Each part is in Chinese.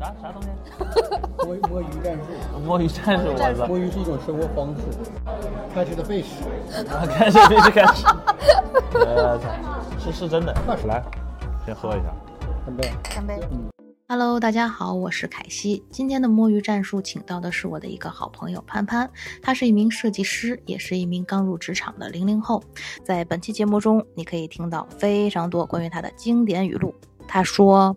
啥啥东西？摸摸鱼战术，摸鱼战术，我操！摸鱼是一种生活方式。Catch the fish，啊，开始必须开始。我操，是是真的。来，先喝一下。干杯！干杯。嗯 Hello，大家好，我是凯西。今天的摸鱼战术，请到的是我的一个好朋友潘潘，他是一名设计师，也是一名刚入职场的零零后。在本期节目中，你可以听到非常多关于他的经典语录。他说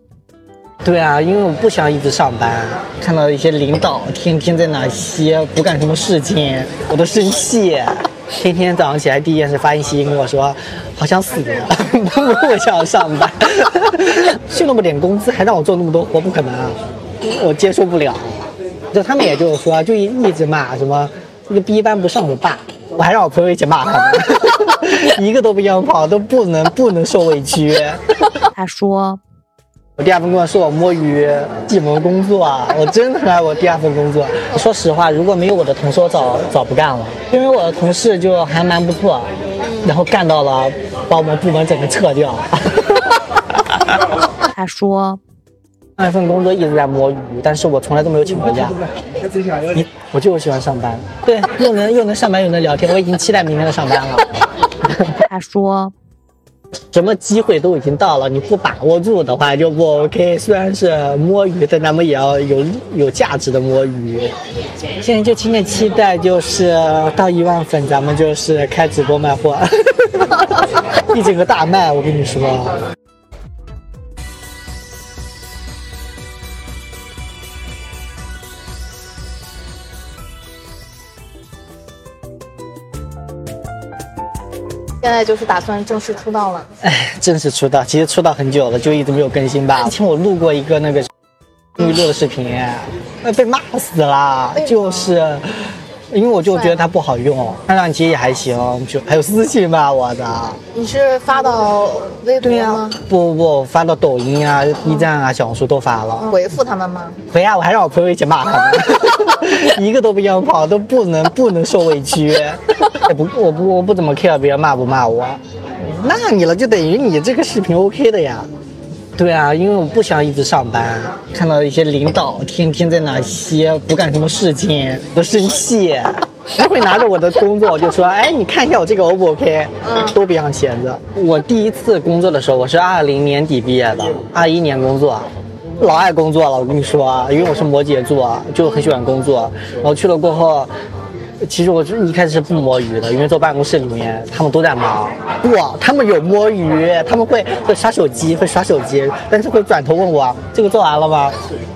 对啊，因为我不想一直上班，看到一些领导天天在那歇不干什么事情，我都生气。天天早上起来第一件事发信息跟我说，好想死，不想上班，就那么点工资还让我做那么多活，不可能啊，我接受不了。就他们也就是说，就一一直骂什么那个 B 班不上我爸，我还让我朋友一起骂他们，一个都不让跑，都不能不能受委屈。他说我第二份工作是我摸鱼计谋工作啊，我真的很爱我第二份工作。说实话，如果没有我的同事，我早早不干了。因为我的同事就还蛮不错，然后干到了把我们部门整个撤掉。他说上一份工作一直在摸鱼，但是我从来都没有请过假。你我就喜欢上班，对，又能又能上班又能聊天，我已经期待明天的上班了。他说什么机会都已经到了，你不把握住的话就不 OK。虽然是摸鱼，但咱们也要有有价值的摸鱼。现在就今天期待就是到一万粉，咱们就是开直播卖货，一整个大卖。我跟你说，现在就是打算正式出道了。哎，正式出道，其实出道很久了，就一直没有更新吧。之前我录过一个那个娱乐的视频，那被骂死了，就是。因为我就觉得它不好用，看上去也还行，就还有私信骂我的。你是发到微博吗？不不不，发到抖音啊、B 站啊、小红书都发了。回复他们吗？回啊，我还让我朋友一起骂他们，一个都不让跑，都不能不能受委屈。也 不，我不我不怎么 care 别人骂不骂我，骂你了就等于你这个视频 OK 的呀。对啊，因为我不想一直上班，看到一些领导天天在那歇不干什么事情，都生气。他会拿着我的工作就说：“哎，你看一下我这个 O 不 OK？” 都别想闲着。我第一次工作的时候，我是二零年底毕业的，二一年工作。老爱工作了，我跟你说啊，因为我是摩羯座，就很喜欢工作。然后去了过后，其实我一开始是不摸鱼的，因为坐办公室里面他们都在忙。哇，他们有摸鱼，他们会会刷手机，会刷手机，但是会转头问我这个做完了吗？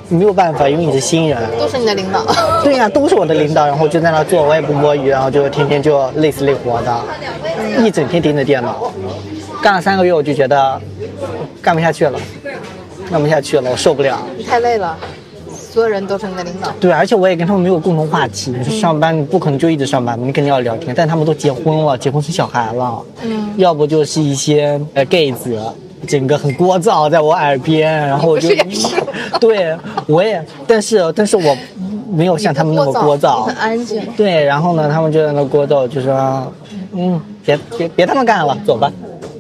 没有办法，因为你是新人。都是你的领导。对呀、都是我的领导，然后就在那做，我也不摸鱼，然后就天天就累死累活的，一整天盯着电脑，干了三个月，我就觉得干不下去了，干不下去了，我受不了。你太累了，所有人都是你的领导。对，而且我也跟他们没有共同话题。上班你不可能就一直上班，你肯定要聊天。但他们都结婚了，结婚生小孩了，嗯，要不就是一些呃 gay 子，整个很聒噪在我耳边，然后我就 对我也，但是但是我没有像他们那么聒噪，很安静。对，然后呢，他们就在那聒噪，就说，嗯，别别别他们干了，走吧，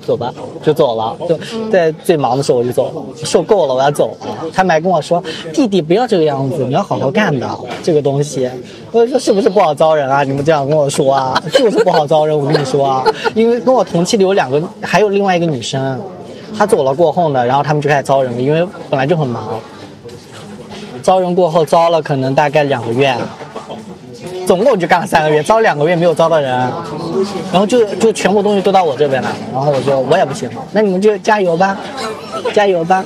走吧，就走了。就在最忙的时候我就走了，受够了，我要走了。他们还跟我说，弟弟不要这个样子，你要好好干的这个东西。我就说是不是不好招人啊？你们这样跟我说啊，就是不好招人。我跟你说啊，因为跟我同期的有两个，还有另外一个女生，她走了过后呢，然后他们就开始招人了，因为本来就很忙。招人过后招了可能大概两个月，总共就干了三个月，招两个月没有招到人，然后就就全部东西都到我这边来了，然后我说我也不行。了，那你们就加油吧，加油吧，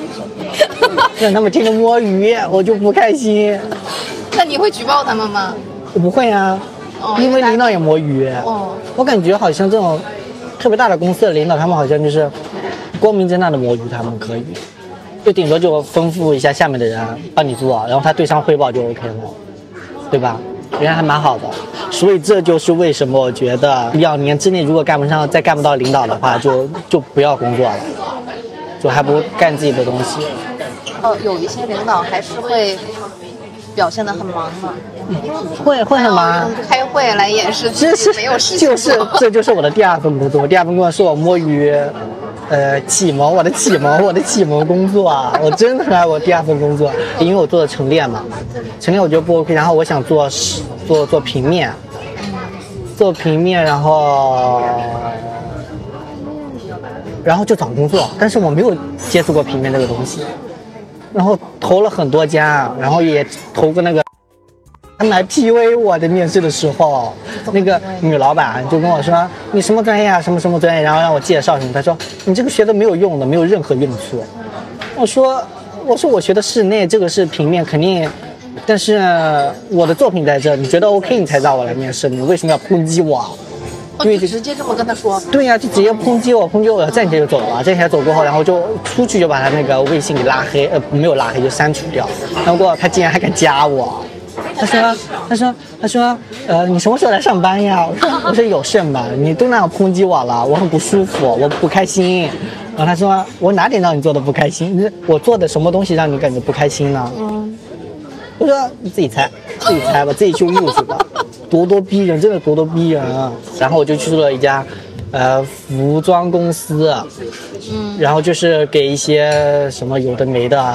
让他们天天摸鱼，我就不开心，那你会举报他们吗？我不会啊。哦，因为领导也摸鱼，哦，我感觉好像这种特别大的公司的领导，他们好像就是光明正大的摸鱼，他们可以，就顶多就吩咐一下下面的人帮你做，然后他对上汇报就 OK 了，对吧？人家还蛮好的，所以这就是为什么我觉得两年之内如果干不上，再干不到领导的话，就就不要工作了，就还不如干自己的东西。哦，有一些领导还是会表现得很忙嘛，会会很忙。开会来掩饰自己没有事情就是做这就是我的第二份工作。第二份工作是我摸鱼呃启蒙，我的启蒙，我的启蒙工作啊，我真的很爱我第二份工作，因为我做的陈列嘛，陈列我觉得不 OK，然后我想做做做平面，做平面，然后然后就找工作，但是我没有接触过平面这个东西，然后投了很多家，然后也投过那个。他来 PUA 我的面试的时候，那个女老板就跟我说：“你什么专业啊？什么什么专业？”然后让我介绍什么。她说：“你这个学的没有用的，没有任何用处。”我说：“我说我学的室内，这个是平面，肯定。但是我的作品在这，你觉得 OK，你才让我来面试，你为什么要抨击我？哦，就直接这么跟他说。对呀、就直接抨击我，抨击我，站起来就走了。站起来走过后，然后就出去就把他那个微信给拉黑，呃，没有拉黑，就删除掉。然后过后他竟然还敢加我。他说：“他说，他说，呃，你什么时候来上班呀？”我说：“我说有事嘛，你都那样抨击我了，我很不舒服，我不开心。”然后他说：“我哪点让你做的不开心？你我做的什么东西让你感觉不开心呢？”嗯，我说：“你自己猜，自己猜吧，自己去悟去吧。”咄咄逼人，真的咄咄逼人啊！然后我就去了一家，呃，服装公司，嗯，然后就是给一些什么有的没的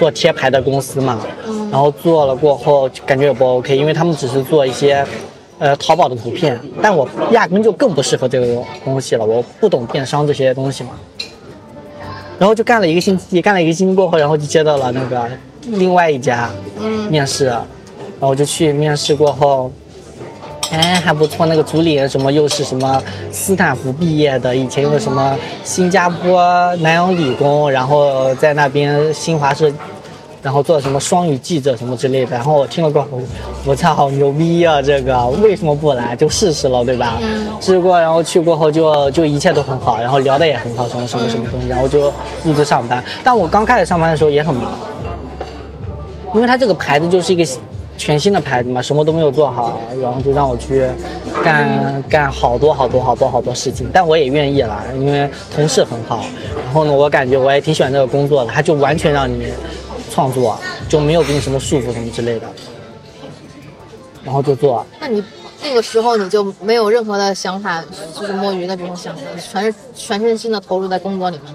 做贴牌的公司嘛，然后做了过后感觉也不 OK，因为他们只是做一些，呃，淘宝的图片，但我压根就更不适合这个东西了，我不懂电商这些东西嘛。然后就干了一个星期，干了一个星期过后，然后就接到了那个另外一家面试，然后我就去面试过后，哎还不错，那个主理人什么又是什么斯坦福毕业的，以前又是什么新加坡南洋理工，然后在那边新华社。然后做什么双语记者什么之类的，然后我听了过后，我操，好牛逼啊！这个为什么不来？就试试了，对吧？试过，然后去过后就就一切都很好，然后聊的也很好，什么什么什么东西，然后就入职上班。但我刚开始上班的时候也很忙，因为它这个牌子就是一个全新的牌子嘛，什么都没有做好，然后就让我去干干好多好多好多好多事情，但我也愿意了，因为同事很好，然后呢，我感觉我也挺喜欢这个工作的，它就完全让你创作，就没有给你什么束缚什么之类的，然后就做。那你那个时候你就没有任何的想法，就是摸鱼的这种想法，全是全身心的投入在工作里面。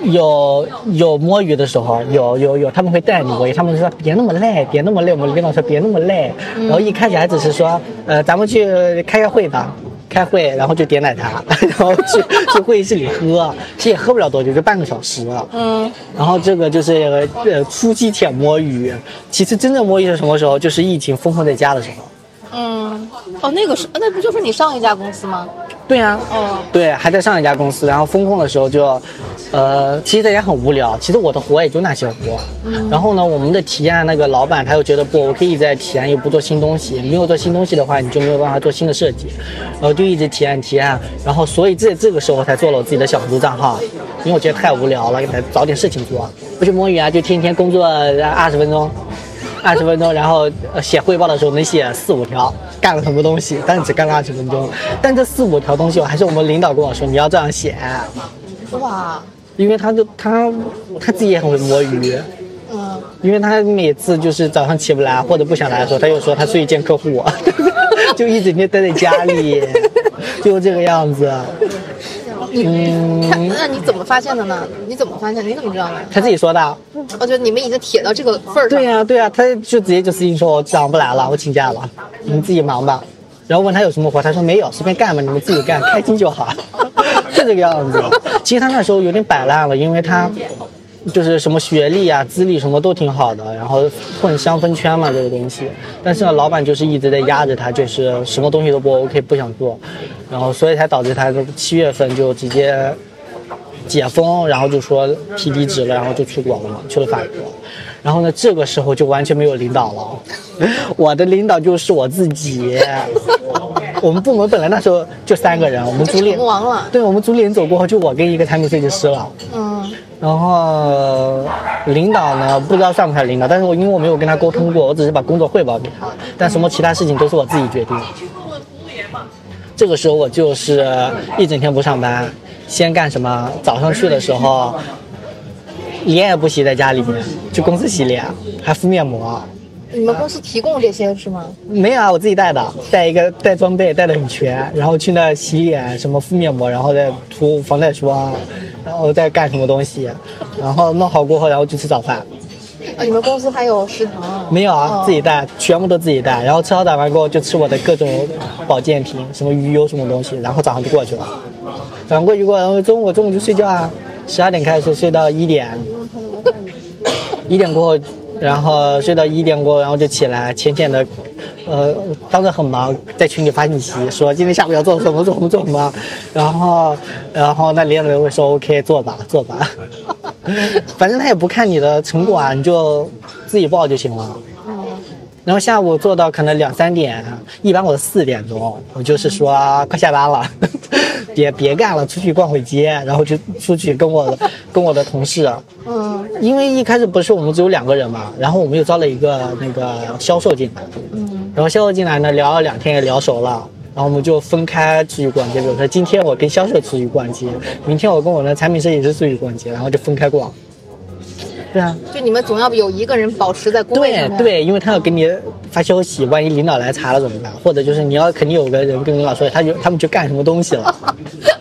有有摸鱼的时候，有有有，他们会带你摸鱼，他们说别那么累，别那么累，我们领导说别那么累，然后一开始还只是说，呃，咱们去开个会吧，开会，然后就点奶茶，然后去去会议室里喝，其实也喝不了多久，就半个小时，嗯，然后这个就是呃初期舔摸鱼，其实真正摸鱼是什么时候？就是疫情封控在家的时候。嗯，哦，那个是那不就是你上一家公司吗？对呀、哦，对，还在上一家公司，然后风控的时候就，呃，其实在家很无聊。其实我的活也就那些活。然后呢，我们的提案那个老板他又觉得不，我可以一直在提案，又不做新东西。没有做新东西的话，你就没有办法做新的设计。然后就一直提案提案，然后所以这这个时候才做了我自己的小红书账号，因为我觉得太无聊了，给他找点事情做。不去摸鱼啊，就天天工作二十分钟。二十分钟，然后呃写汇报的时候能写四五条，干了很多东西，但是只干了二十分钟。但这四五条东西，我还是我们领导跟我说你要这样写，哇，因为他就他他自己也很会摸鱼，嗯，因为他每次就是早上起不来或者不想来的时候，他又说他出去见客户，就一整天待在家里，就这个样子。嗯，那你怎么发现的呢？你怎么发现？你怎么知道的？他自己说的。我觉得你们已经铁到这个份儿上。对呀、对呀、他就直接就私信说我早上不来了，我请假了，你们自己忙吧。然后问他有什么活，他说没有，随便干吧，你们自己干，开心就好，就这个样子。其实他那时候有点摆烂了，因为他就是什么学历啊、资历什么都挺好的，然后混香氛圈嘛这个东西。但是呢，老板就是一直在压着他，就是什么东西都不 OK，不想做，然后所以才导致他七月份就直接解封，然后就说提离职了，然后就出国了嘛，去了法国。然后呢，这个时候就完全没有领导了，我的领导就是我自己。我们部门本来那时候就三个人，我们就组里成王了。对我们组里人走过后，就我跟一个产品设计师了。嗯，然后领导呢，不知道算不算领导，但是我因为我没有跟他沟通过，我只是把工作汇报给他，但什么其他事情都是我自己决定。这个时候我就是一整天不上班，先干什么？早上去的时候，脸也不洗，在家里面去公司洗脸，还敷面膜。你们公司提供这些是吗？没有啊，我自己带的，带一个带装备，带的很全，然后去那洗脸，什么敷面膜，然后再涂防晒霜，然后再干什么东西，然后弄好过后，然后去吃早饭。啊，你们公司还有食堂啊？没有啊，自己带，全部都自己带。然后吃好早饭过后，就吃我的各种保健品，什么鱼油什么东西，然后早上就过去了。转过去过，然后中午中午就睡觉啊，十二点开始睡到一点，一点过后，然后睡到一点过，然后就起来，浅浅的，呃，当时很忙，在群里发信息说今天下午要做什么做什么做什么，然后然后那领导人会说 OK 做吧做吧，反正他也不看你的成果啊，你就自己报就行了。然后下午做到可能两三点，一般我四点钟，我就是说快下班了，别别干了，出去逛会街，然后就出去跟我 跟我的同事，嗯因为一开始不是我们只有两个人嘛，然后我们又招了一个那个销售进来，嗯然后销售进来呢，聊了两天也聊熟了。然后我们就分开出去逛街，比如说今天我跟销售出去逛街，明天我跟我的产品设计师出去逛街，然后就分开逛。对啊，就你们总要有一个人保持在工位上面。对对，因为他要给你发消息，万一领导来查了怎么办？或者就是你要肯定有个人跟领导说，他就他们去干什么东西了。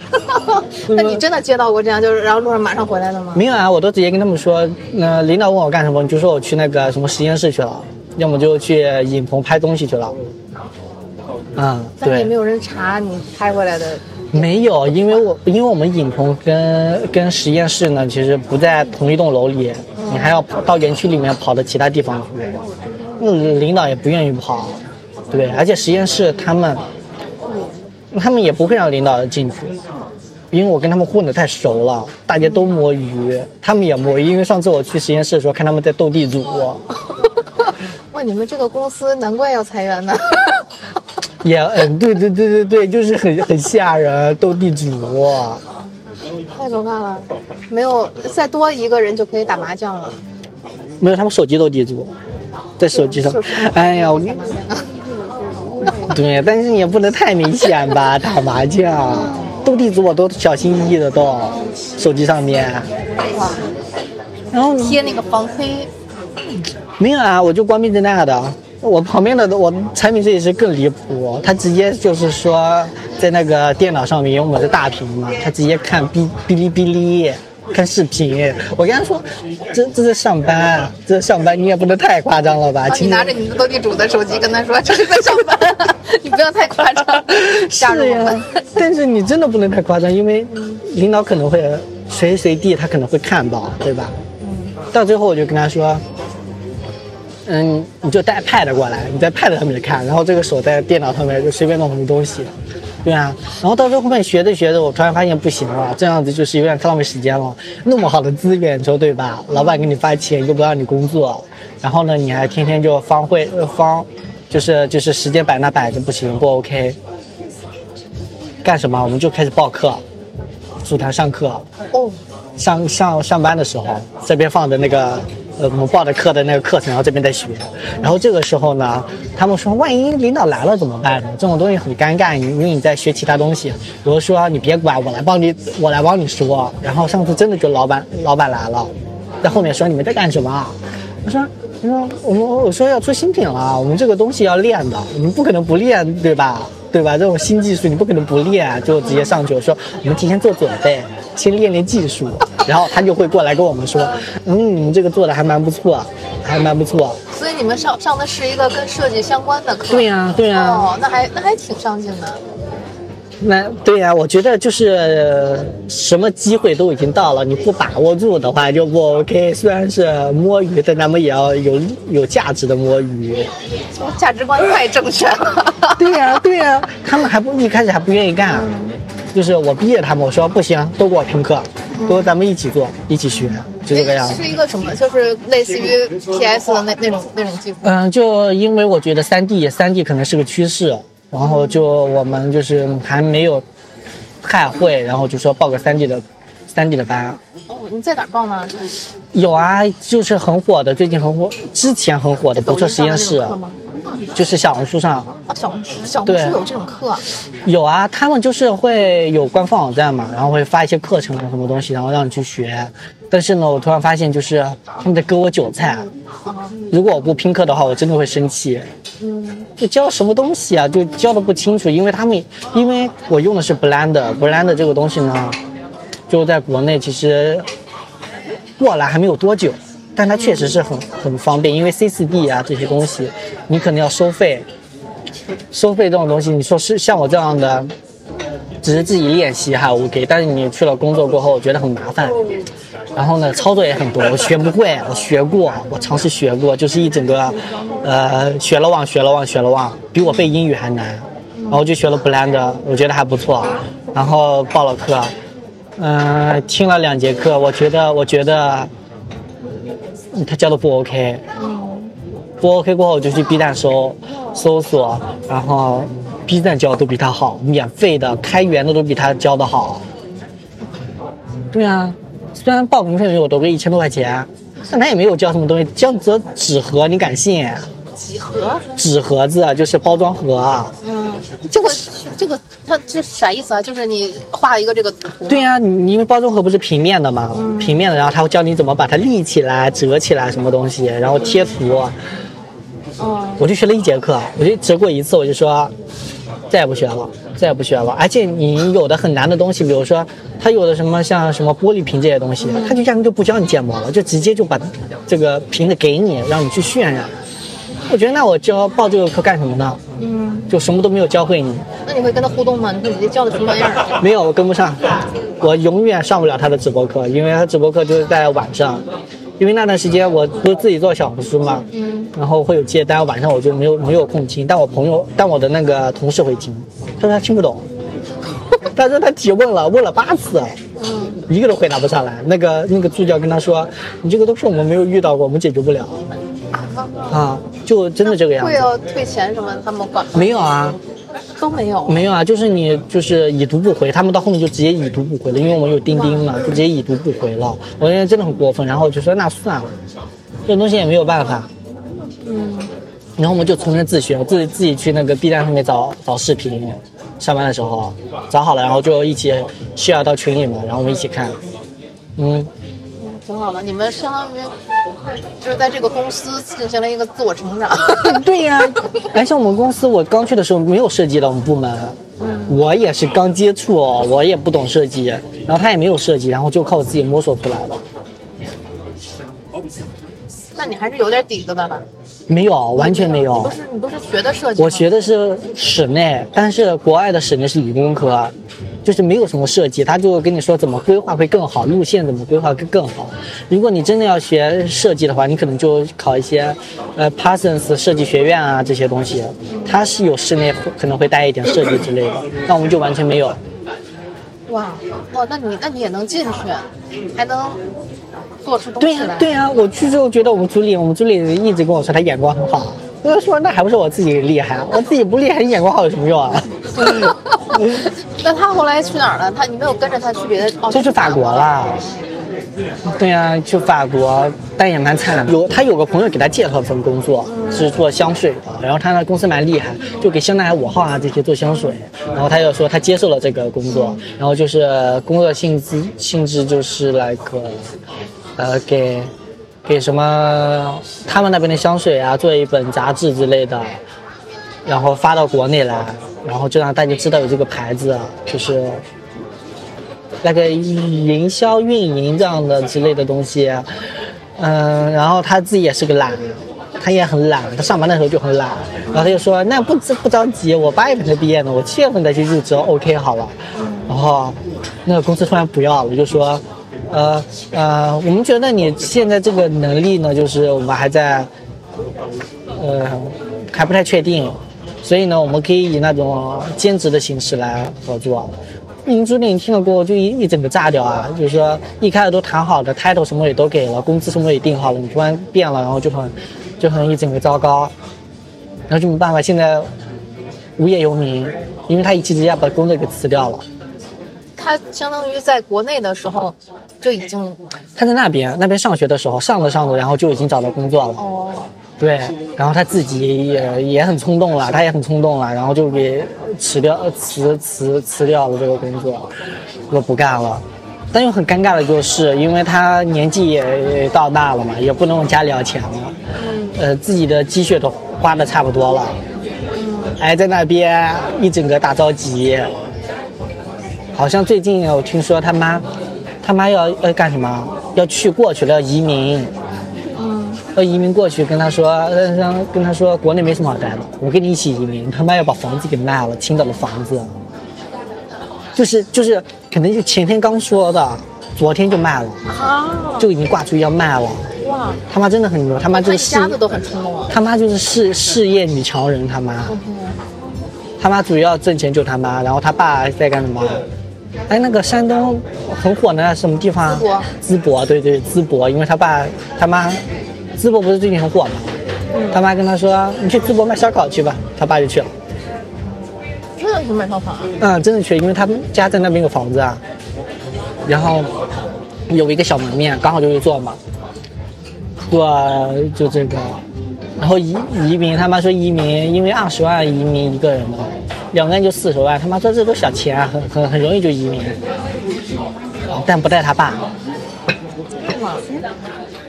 那你真的接到过这样，就是然后路上马上回来的吗？没有啊，我都直接跟他们说，那、领导问我干什么，你就说我去那个什么实验室去了，要么就去影棚拍东西去了。嗯，对但是也没，有人查你拍回来的。没有，因为我因为我们影棚跟跟实验室呢，其实不在同一栋楼里，你还要跑到园区里面跑到其他地方去，嗯，领导也不愿意跑，对，而且实验室他们他们也不会让领导进去。因为我跟他们混得太熟了，大家都摸鱼，他们也摸鱼。因为上次我去实验室的时候，看他们在斗地主，哇，你们这个公司难怪要裁员呢。也嗯，对对对对对，就是很很吓人，斗地主。太可怕了，没有再多一个人就可以打麻将了。没有，他们手机斗地主，在手机上。哎呀，我跟 对，但是也不能太明显吧，打麻将、斗地主我都小心翼翼的斗，手机上面。哇，然后贴那个防黑，没有啊，我就光明正大的。我旁边的我产品设计师更离谱，他直接就是说在那个电脑上面，因为我们是大屏嘛，他直接看哔哔哩哔哩。看视频，我跟他说，这这是上班，这是上班，你也不能太夸张了吧？啊，你拿着你的斗地主的手机跟他说 这是在上班，你不要太夸张，但是你真的不能太夸张，因为领导可能会随时随地他可能会看到，对吧？到最后我就跟他说，嗯，你就带 Pad 过来，你在 Pad 上面看，然后这个手在电脑上面就随便弄什么东西，对啊。然后到最后面学着学着，我突然发现不行了，这样子就是有点太浪费时间了。那么好的资源，你说对吧？老板给你发钱又不让你工作，然后呢，你还天天就方会呃方，就是就是时间摆那摆着不行，不 OK。干什么？我们就开始报课，组团上课。哦，上上上班的时候，这边放着那个呃我们报的课的那个课程，然后这边在学。然后这个时候呢，他们说万一领导来了怎么办呢？这种东西很尴尬，因为你在学其他东西。比如说你别管，我来帮你，我来帮你说。然后上次真的就老板老板来了，在后面说你们在干什么？我说。我说我们我说要出新品了，我们这个东西要练的，我们不可能不练，对吧？对吧？这种新技术你不可能不练，就直接上去我说我们提前做准备，先练练技术，然后他就会过来跟我们说，嗯，你们这个做的还蛮不错，还蛮不错。所以你们上上的是一个跟设计相关的课。对呀、对呀、哦，那还那还挺上进的。那对呀、我觉得就是呃什么机会都已经到了，你不把握住的话就不 OK。虽然是摸鱼，但咱们也要有有价值的摸鱼。价值观太正确了。对呀、对呀、他们还不一开始还不愿意干，就是我逼着他们，我说不行，都给我听课，都咱们一起做，一起学，就这个样子。是一个什么？就是类似于 PS 的那那种那种技术。嗯，就因为我觉得三 D 三 D 可能是个趋势，然后就我们就是还没有太会，然后就说报个三 D 的三 D 的班。哦，你在哪儿报呢？有啊，就是很火的，最近很火，之前很火的不错实验室？就是小红书上啊，小红书小红书有这种课啊。有啊，他们就是会有官方网站嘛，然后会发一些课程啊什么东西，然后让你去学。但是呢，我突然发现就是他们在割我韭菜，如果我不拼课的话，我真的会生气。嗯，就教什么东西啊，就教的不清楚，因为他们因为我用的是 Blender，Blender 这个东西呢，就在国内其实过来还没有多久，但它确实是很很方便，因为 C 4 D 啊这些东西，你可能要收费，收费这种东西，你说是像我这样的，只是自己练习还 OK，但是你去了工作过后，我觉得很麻烦。然后呢，操作也很多，我学不会，我学过，我尝试学过，就是一整个，呃，学了忘，学了忘，学了忘，比我背英语还难。然后就学了 Blender，我觉得还不错。然后报了课，嗯、听了两节课，我觉得，我觉得他教的不 OK。不 OK 过后，我就去 B 站搜搜索，然后 B 站教的都比他好，免费的、开源的都比他教的好。对啊，虽然报名费没有多，个一千多块钱，但他也没有教什么东西，江泽纸盒，你敢信？几何？纸盒子就是包装盒啊。嗯，这个这个它这啥意思啊？就是你画一个这个图。对呀、你因为包装盒不是平面的嘛，平面的，然后他会教你怎么把它立起来、折起来什么东西，然后贴图。嗯，我就学了一节课，我就折过一次，我就说再也不学了，再也不学了。而且你有的很难的东西，比如说它有的什么像什么玻璃瓶这些东西，它就压根就不教你建模了，就直接就把这个瓶子给你，让你去渲染。我觉得那我教报这个课干什么呢？嗯，就什么都没有教会你。那你会跟他互动吗？你说你这教的什么玩意儿？没有，我跟不上，我永远上不了他的直播课，因为他直播课就是在晚上，因为那段时间我不是自己做小红书嘛，嗯，然后会有接单，晚上我就没有没有空听，但我朋友，但我的那个同事会听，他说他听不懂，他说他提问了，问了八次，嗯，一个都回答不上来，那个那个助教跟他说，你这个都是我们没有遇到过，我们解决不了，啊，就真的这个样子，会要退钱什么？他们管吗没有啊。都没有。没有啊，就是你就是已读不回，他们到后面就直接已读不回了，因为我们有钉钉嘛，就直接已读不回了。我那天真的很过分，然后我就说那算了，这种东西也没有办法。嗯，然后我们就从人自学，自己自己去那个 B 站上面找找视频，上班的时候找好了，然后就一起 share 到群里面，然后我们一起看。嗯，挺好的。你们相当于就是在这个公司进行了一个自我成长。对呀、而且我们公司我刚去的时候没有设计的我们部门，我也是刚接触哦，我也不懂设计，然后他也没有设计，然后就靠我自己摸索出来的。那你还是有点底子的吧？没有，完全没有不。是你不是学的设计？我学的是室内，但是国外的室内是理工科，就是没有什么设计，他就跟你说怎么规划会更好，路线怎么规划更更好。如果你真的要学设计的话，你可能就考一些，呃，Parsons 设计学院啊这些东西，它是有室内可能会带一点设计之类的，那我们就完全没有。哇哇，那你那你也能进去，还能做出东对呀、西来。对呀、我去之后觉得我们组里，我们组里人一直跟我说他眼光很好，我就说那还不是我自己厉害，我自己不厉害，你眼光好有什么用啊？那他后来去哪儿了？他你没有跟着他去别的？哦，就去法国了。对呀、去法国，但也蛮惨的。有他有个朋友给他介绍份工作，是做香水的，然后他那公司蛮厉害，就给香奈儿五号啊这些做香水。然后他就说他接受了这个工作，然后就是工作性质性质就是那个，呃，给给什么他们那边的香水啊做一本杂志之类的，然后发到国内来，然后就让大家知道有这个牌子，就是那个营销运营这样的之类的东西，嗯，然后他自己也是个懒，他也很懒，他上班的时候就很懒，然后他就说那不不着急，我八月份才毕业呢，我七月份再去入职，OK 好了，然后那个公司突然不要了，就说，呃呃，我们觉得你现在这个能力呢，就是我们还在，呃，还不太确定，所以呢，我们可以以那种兼职的形式来合作。民主令听了过后就一一整个炸掉啊！就是说一开始都谈好的，title 什么也都给了，工资什么也定好了，你突然变了，然后就很就很一整个糟糕，然后就没办法，现在无业游民，因为他一气之下把工作给辞掉了。他相当于在国内的时候就已经他在那边那边上学的时候，上着上着，然后就已经找到工作了。哦，对，然后他自己也也很冲动了，他也很冲动了，然后就给辞掉辞辞辞掉了这个工作，说不干了。但又很尴尬的就是，因为他年纪也到大了嘛，也不能往家里要钱了，呃，自己的积蓄都花的差不多了，还在那边一整个大着急。好像最近我听说他妈他妈要要干什么？要去过去了，要移民。嗯，要移民过去，跟他说，跟他说国内没什么好待的，我跟你一起移民。他妈要把房子给卖了，青岛的房子，就是就是，可能就前天刚说的，昨天就卖了，啊，就已经挂出要卖了。哇，他妈真的很牛，他妈就是事，家子都很冲动啊。他妈就是事事业女强人，他妈，他妈主要挣钱就他妈，然后他爸在干什么？哎，那个山东很火的什么地方？淄博。淄博，对对，淄博，因为他爸他妈，淄博不是最近很火吗？他妈跟他说：“你去淄博卖烧烤去吧。”他爸就去了。真的去卖烧烤啊？嗯，真的去，因为他们家在那边有房子啊，然后有一个小门面，刚好就是做嘛，做就这个，然后移移民，他妈说移民，因为二十万移民一个人嘛，两个人就四十万，他妈说这都小钱啊，很很很容易就移民，但不带他爸，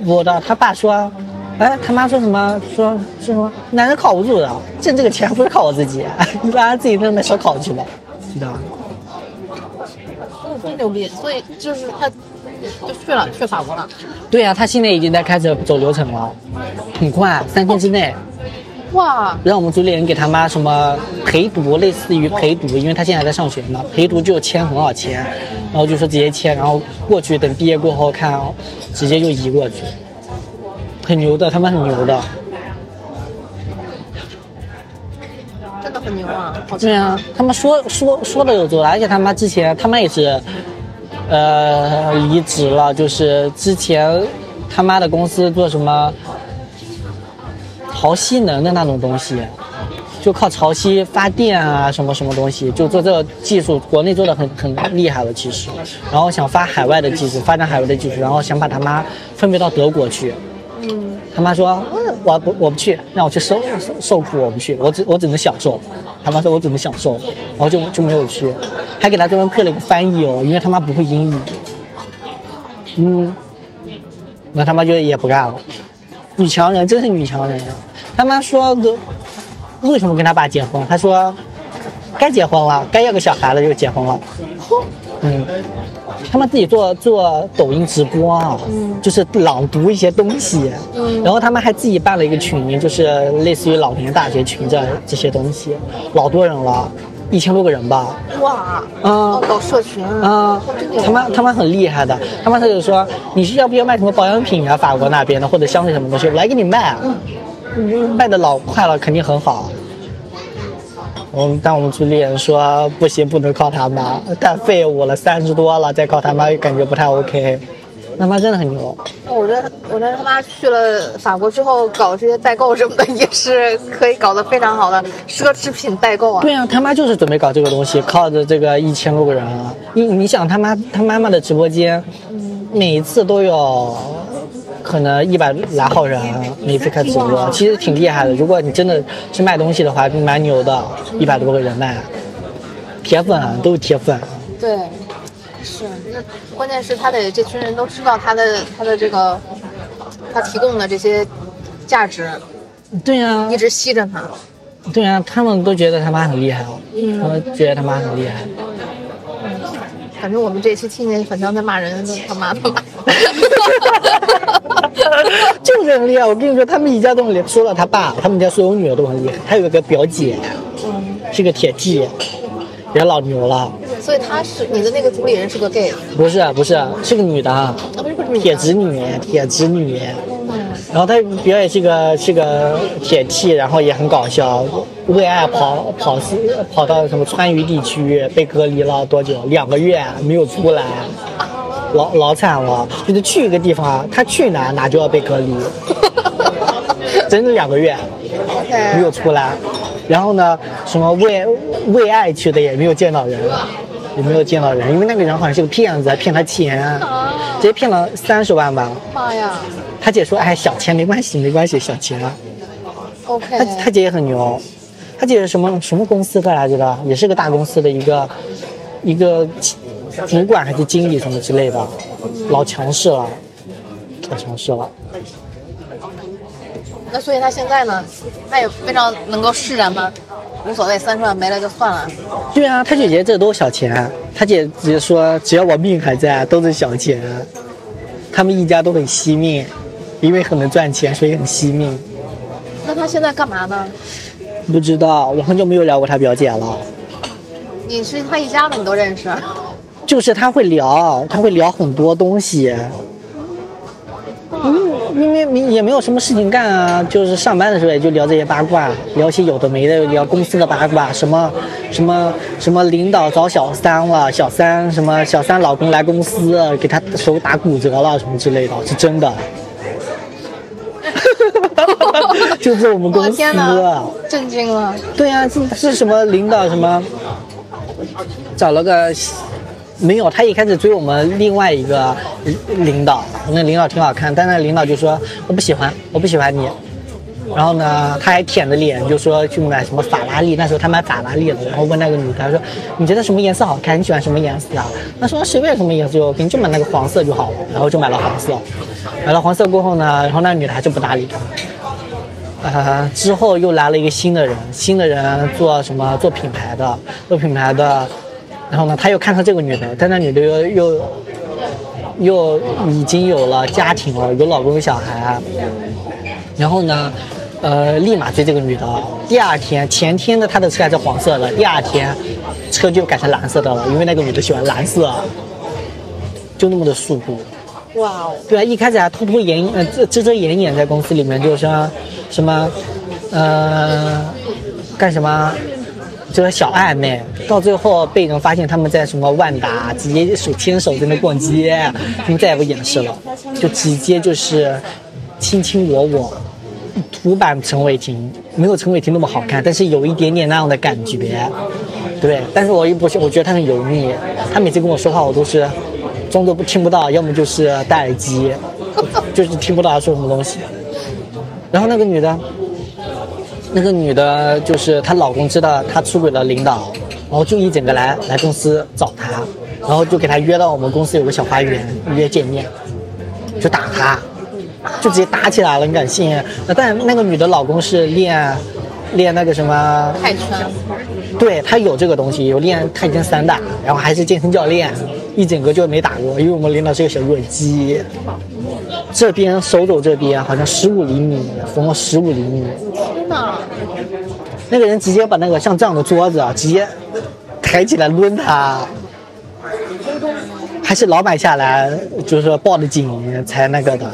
我的他爸说，哎，他妈说什么？说说什么？男人靠不住的，挣这个钱不是靠我自己，你把他自己弄卖烧烤去吧，知道吧？嗯，真牛逼！所以就是他就去了，去法国了。对呀、他现在已经在开始走流程了，很快，三天之内，哇，让我们组里人给他妈什么陪读，类似于陪读，因为他现在还在上学嘛，陪读就签很少钱，然后就说直接签，然后过去等毕业过后看，直接就移过去，很牛的，他们很牛的。真的很牛啊！对啊，他们说说说的有做的，而且他妈之前他妈也是，呃，离职了，就是之前他妈的公司做什么潮汐能的那种东西，就靠潮汐发电啊，什么什么东西，就做这个技术，国内做的很很厉害了，其实，然后想发海外的技术，发展海外的技术，然后想把他妈分配到德国去，嗯，他妈说，嗯我不我不去，让我去受受受苦，我不去，我只我只能享受。他妈说我只能享受，然后就就没有去，还给他专门配了一个翻译哦，因为他妈不会英语。嗯，那他妈就也不干了。女强人真是女强人，他妈说的，为什么跟他爸结婚？他说该结婚了，该要个小孩了就结婚了。嗯，他们自己做做抖音直播啊，就是朗读一些东西，嗯然后他们还自己办了一个群，就是类似于老年大学群这这些东西，老多人了，一千多个人吧，哇，啊。哦，搞社群。啊。真的，他们他们很厉害的，他们他就说你是要不要卖什么保养品啊，法国那边的或者香水什么东西，我来给你卖，嗯。卖的老快了，肯定很好。我们但我们组里人说不行，不能靠他妈，太废物了，三十多了再靠他妈感觉不太 OK。他妈真的很牛，我觉得，我觉得他妈去了法国之后搞这些代购什么的，也是可以搞得非常好的奢侈品代购啊。对啊，他妈就是准备搞这个东西，靠着这个一千多个人啊，你你想他妈他妈妈的直播间，每一次都有可能一百来号人，每次开直播，其实挺厉害的。如果你真的是卖东西的话，蛮牛的，一百多个人卖，铁粉啊，都是铁粉。对，是，那关键是他得这群人都知道他的他的这个他提供的这些价值，对啊一，直吸着他。对啊，他们都觉得他妈很厉害哦，他们觉得他妈很厉害。反正我们这期听见反正在骂人，他妈他妈。就是很厉害，我跟你说，他们一家都很厉害。除了他爸，他们家所有女儿都很厉害。还有一个表姐，是个铁 T，也老牛了。所以他是你的那个主理人是个 gay，不是不是，是个女的，啊不是不是女的铁直女，铁直女。然后他表演是个是个铁 T，然后也很搞笑，为爱跑跑跑到什么川渝地区，被隔离了多久？两个月没有出来，老老惨了。就是去一个地方，他去哪哪就要被隔离，整整两个月没有出来。然后呢，什么为为爱去的也没有见到人，也没有见到人，因为那个人好像是个骗子，骗他钱，直接骗了三十万吧。妈呀他姐说：“哎，小钱没关系，没关系，小钱。，OK，他他姐也很牛，他姐是什么什么公司的来着的？也是个大公司的一个一个主管还是经理什么之类的，老强势了，老强势了。那所以他现在呢，他也非常能够释然吗？无所谓，三十万没了就算了。对啊，他就觉得这都是小钱，他姐直接说只要我命还在，都是小钱。他们一家都很惜命，因为很能赚钱，所以很惜命。那他现在干嘛呢？不知道，我很久没有聊过他表姐了。你是他一家的，你都认识？就是他会聊，他会聊很多东西。嗯，明明明也没有什么事情干啊，就是上班的时候也就聊这些八卦，聊些有的没的，聊公司的八卦，什么什么什么领导找小三了，小三什么小三老公来公司给他手打骨折了什么之类的，是真的。就是我们公司。震惊了。对呀、是是什么领导什么找了个没有，他一开始追我们另外一个领导，那领导挺好看，但那领导就说我不喜欢，我不喜欢你。然后呢，他还舔着脸就说去买什么法拉利，那时候他买法拉利了，然后问那个女的，他说你觉得什么颜色好看？你喜欢什么颜色啊？他说随便什么颜色就给你就买那个黄色就好了，然后就买了黄色。买了黄色过后呢，然后那女的还是不搭理他。呃，之后又来了一个新的人，新的人做什么？做品牌的，做品牌的。然后呢，他又看上这个女的，但那女的又又又已经有了家庭了，有老公有小孩。然后呢，呃，立马追这个女的。第二天，前天的他的车还是黄色的，第二天车就改成蓝色的了，因为那个女的喜欢蓝色，就那么的速度。哇哦！对啊，一开始还偷偷掩呃遮遮遮掩掩在公司里面，就是说什么，呃，干什么，就是小暧昧，到最后被人发现他们在什么万达，直接手牵手在那逛街，他们再也不掩饰了，就直接就是卿卿我我，土版陈伟霆，没有陈伟霆那么好看，但是有一点点那样的感觉，对，但是我又不是，我觉得他很油腻，他每次跟我说话，我都是。装作不听不到，要么就是戴耳机，就是听不到他说什么东西。然后那个女的，那个女的就是她老公知道她出轨了领导，然后就一整个来来公司找她，然后就给她约到我们公司有个小花园约见面，就打她，就直接打起来了，你敢信？但那个女的老公是练练那个什么泰拳。对他有这个东西，有练泰拳散打，然后还是健身教练，一整个就没打过，因为我们领导是个小弱鸡。这边手肘这边好像十五厘米，缝了十五厘米。天哪！那个人直接把那个像这样的桌子啊，直接抬起来抡他，还是老板下来就是说报的警才那个的。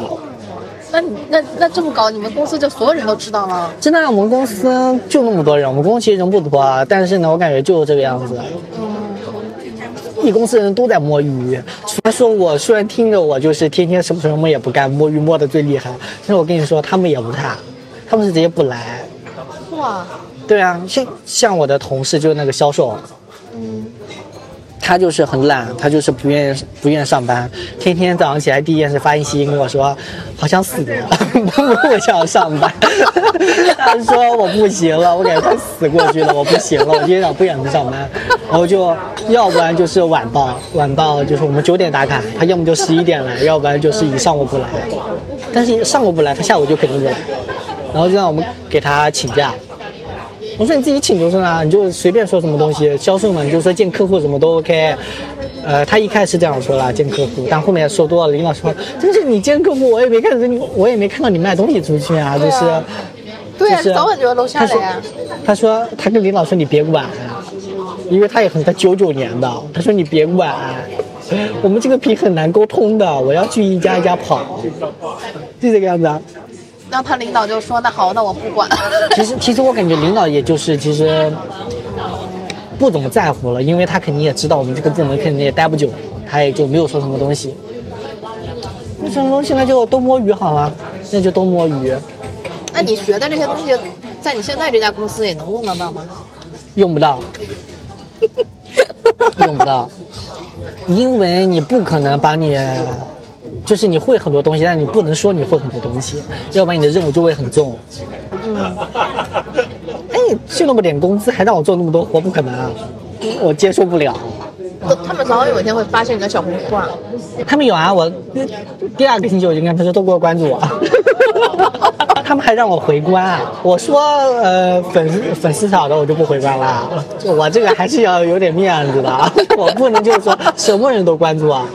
那你那那这么搞，你们公司就所有人都知道了？真的，我们公司就那么多人，我们公司其实人不多，啊，但是呢，我感觉就是这个样子。一公司人都在摸鱼，虽然说我虽然听着我就是天天什么什么也不干，摸鱼摸的最厉害，但是我跟你说，他们也不差，他们是直接不来。哇！对啊，像像我的同事就是那个销售，嗯，他就是很懒，他就是不愿意不愿意上班，天天早上起来第一件事发信息跟我说，好想死，不想上班。他说我不行了，我感觉快死过去了，我不行了，我今天早上不想去上班，然后就要不然就是晚到，晚到就是我们九点打卡，他要么就十一点来，要不然就是一上午不来，但是上午不来，他下午就肯定不来，然后就让我们给他请假。我说你自己请就是了，你就随便说什么东西，销售嘛，你就说见客户什么都 OK。呃，他一开始这样说了见客户，但后面说多了，领导说，就是你见客户，我也没看着你，我也没看到你卖东西出去啊，就是，对呀、就是早晚就要楼下的呀。他说他跟领导说你别管，因为他也很他九九年的，他说你别管，我们这个皮很难沟通的，我要去一家一家跑，就这个样子啊。然后他领导就说：“那好，那我不管。其实，其实我感觉领导也就是其实不怎么在乎了，因为他肯定也知道我们这个部门肯定也待不久，他也就没有说什么东西。那什么东西那就都摸鱼好了，那就都摸鱼，那你学的这些东西，在你现在这家公司也能用得到吗？用不到，用不到，因为你不可能把你，就是你会很多东西，但你不能说你会很多东西，要不然你的任务就会很重。嗯，哎，就那么点工资，还让我做那么多活，不可能啊，我接受不了。他们早晚有一天会发现你的小红书啊。他们有啊，我第二个星期我就跟他说都给我关注我。他们还让我回关，我说呃粉丝粉丝少的我就不回关了，就我这个还是要有点面子的，我不能就是说什么人都关注啊。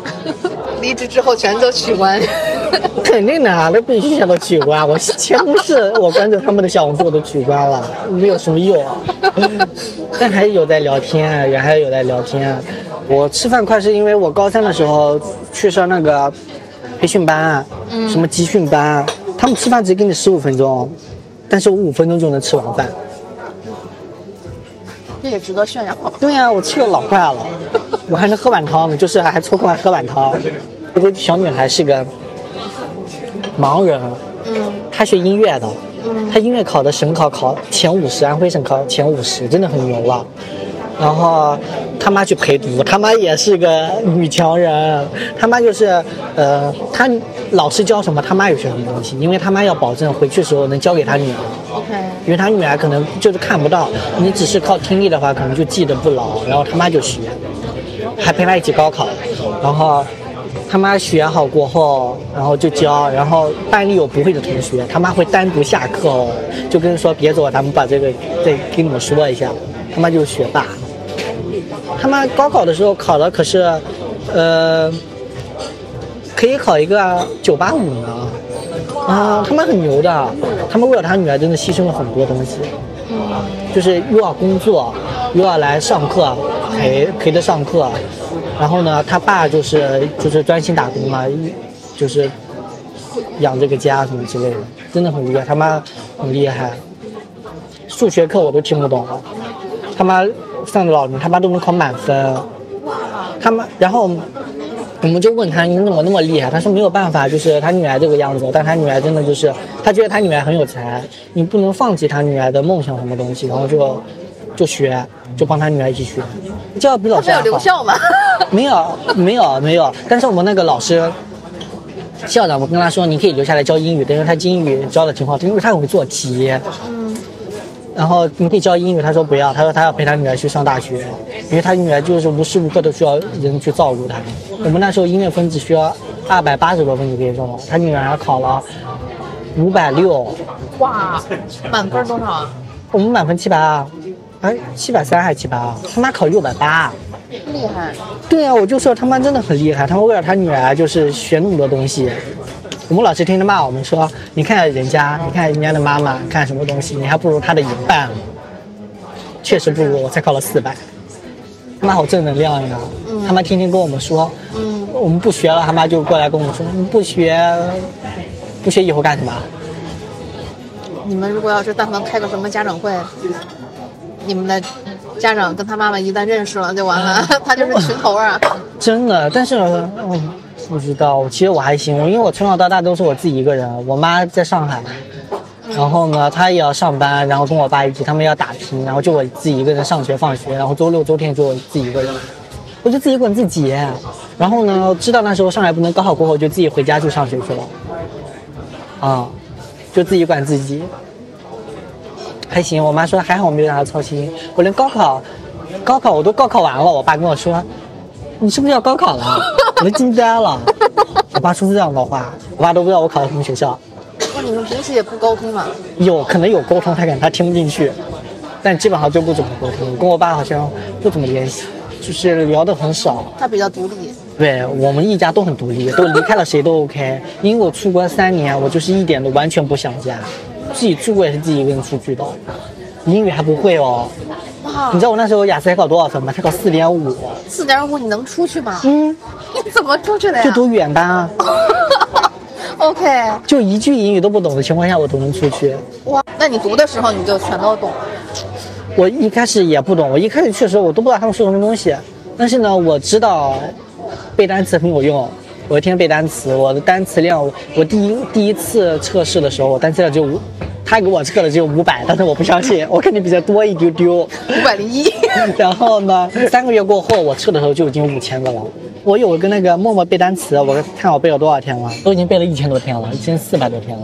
离职之后全都取关。肯定的啊，那必须全都取关。我前同事我关注他们的小红书我都取关了，没有什么用。但还是有在聊天，也还是有在聊天。我吃饭快是因为我高三的时候去上那个培训班，什么集训班，他们吃饭只给你十五分钟，但是我五分钟就能吃完饭。这也值得炫耀。对呀、我吃的老快了，我还能喝碗汤呢，就是还抽空还喝碗汤。这个小女孩是个盲人，嗯她学音乐的，她音乐考的省考考前五十，安徽省考前五十，真的很牛了。然后他妈去陪读，他妈也是个女强人，他妈就是呃，他老师教什么，他妈也学什么东西，因为他妈要保证回去的时候能教给他女儿。，OK，因为他女儿可能就是看不到，你只是靠听力的话，可能就记得不牢。然后他妈就学，还陪他一起高考，然后他妈学好过后，然后就教，然后班里有不会的同学，他妈会单独下课哦，就跟说别走，咱们把这个再给你们说一下。他妈就是学霸，他妈高考的时候考的可是，呃，可以考一个九八五呢。啊，他妈很牛的，他们为了他女儿真的牺牲了很多东西，就是又要工作，又要来上课陪陪着上课，然后呢，他爸就是就是专心打工嘛，就是养这个家什么之类的，真的很厉害，他妈很厉害，数学课我都听不懂，他妈上的老他妈都能考满分，他妈然后。我们就问他你怎么那么厉害？他说没有办法，就是他女儿这个样子，但他女儿真的就是，他觉得他女儿很有才，你不能放弃他女儿的梦想什么东西，然后就 就学，就帮他女儿一起学，这要比老师没有。留校吗？没有没有没有，但是我们那个老师。校长，我跟他说，你可以留下来教英语，因为他英语教的挺好，因为他很会做题。然后你可以教英语，他说不要，他说他要陪他女儿去上大学，因为他女儿就是无时无刻都需要人去照顾他。我们那时候音乐分只需要二百八十多分就可以上了，他女儿考了五百六，哇，满分多少啊？我们满分七百二，哎，七百三还是七百二？他妈考六百八。厉害！对呀、我就说他妈真的很厉害，他们为了他女儿就是学那么多东西。我们老师天天骂我们说，你看人家，你看人家的妈妈看什么东西，你还不如她的一半。确实不如，我才考了四百。他妈好正能量呀！他妈天天跟我们说，嗯，我们不学了，他妈就过来跟我们说，你不学，不学以后干什么？你们如果要是但凡开个什么家长会，你们的家长跟他妈妈一旦认识了就完了，他就是群头啊。真的，但是嗯，不知道，其实我还行，因为我从小到大都是我自己一个人，我妈在上海，然后呢，她也要上班，然后跟我爸一起，他们要打拼，然后就我自己一个人上学放学，然后周六周天就我自己一个人，我就自己管自己，然后呢，知道那时候上海不能高考过后，就自己回家去上学去了，啊、就自己管自己，还行，我妈说还好我没有让她操心，我连高考，高考我都高考完了，我爸跟我说。你是不是要高考了？我都惊呆了。我爸说出这样的话，我爸都不知道我考的什么学校。那你们平时也不沟通吗？有可能有沟通，他可能他听不进去，但基本上就不怎么沟通。跟我爸好像不怎么联系，就是聊得很少。他比较独立。对我们一家都很独立，都离开了谁都 OK。因为我出国三年，我就是一点都完全不想家，自己住过也是自己一个人出去的，英语还不会哦。哇你知，道我那时候雅思才考多少分吗？才考四点五。四点五你能出去吗？嗯，你怎么出去的呀？就读远班啊。OK，就一句英语都不懂的情况下，我都能出去。哇，那你读的时候你就全都懂。我一开始也不懂，我一开始确实我都不知道他们说什么东西，但是呢，我知道背单词很有用。我天天背单词，我的单词量，我第一第一次测试的时候，我单词量只有五，他给我测的只有五百，但是我不相信，我肯定比他多一丢丢。五百零一。然后呢，三个月过后，我测的时候就已经五千个了。我有跟那个默默背单词，我看我背了多少天了，都已经背了一千多天了，一千四百多天了。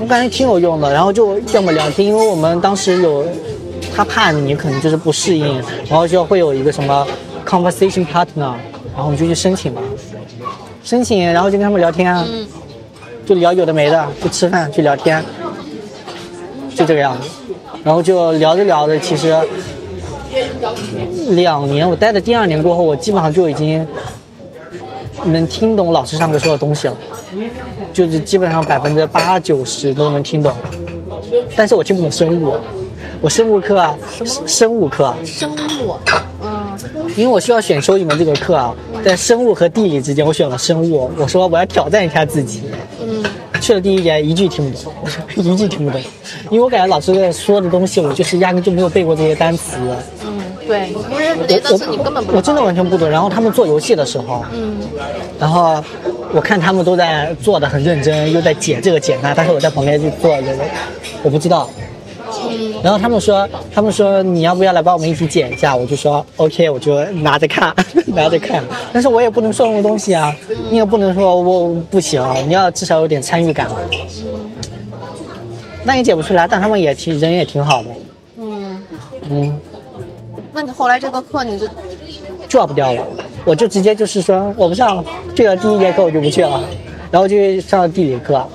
我感觉挺有用的。然后就要么聊天，因为我们当时有他怕你可能就是不适应，然后就会有一个什么 conversation partner，然后我们就去申请了，申请然后就跟他们聊天啊，就聊有的没的，就吃饭去聊天。就这个样子。然后就聊着聊着，其实两年我待的第二年过后，我基本上就已经能听懂老师上课说的东西了，就是基本上百分之八九十都能听懂。但是我听不懂生物，我生物课啊，生物课，生物，嗯，因为我需要选修一门这个课啊，在生物和地理之间，我选了生物。我说我要挑战一下自己。嗯，去了第一节一句听不懂，一句听不懂，因为我感觉老师在说的东西，我就是压根就没有背过这些单词。嗯，对，不是这些单词你根本不我真的完全不懂。然后他们做游戏的时候，嗯，然后我看他们都在做的很认真，又在解这个解那，但是我在旁边就做这个，我不知道。然后他们说，他们说你要不要来帮我们一起剪一下？我就说 OK，我就拿着看，拿着看。但是我也不能说什么东西啊，你也不能说我不行，你要至少有点参与感。那也剪不出来，但他们也挺人也挺好的，嗯，嗯，那你后来这个课你就 drop 掉了，我就直接就是说我不上了，去了第一节课我就不去了，然后就去上了地理课，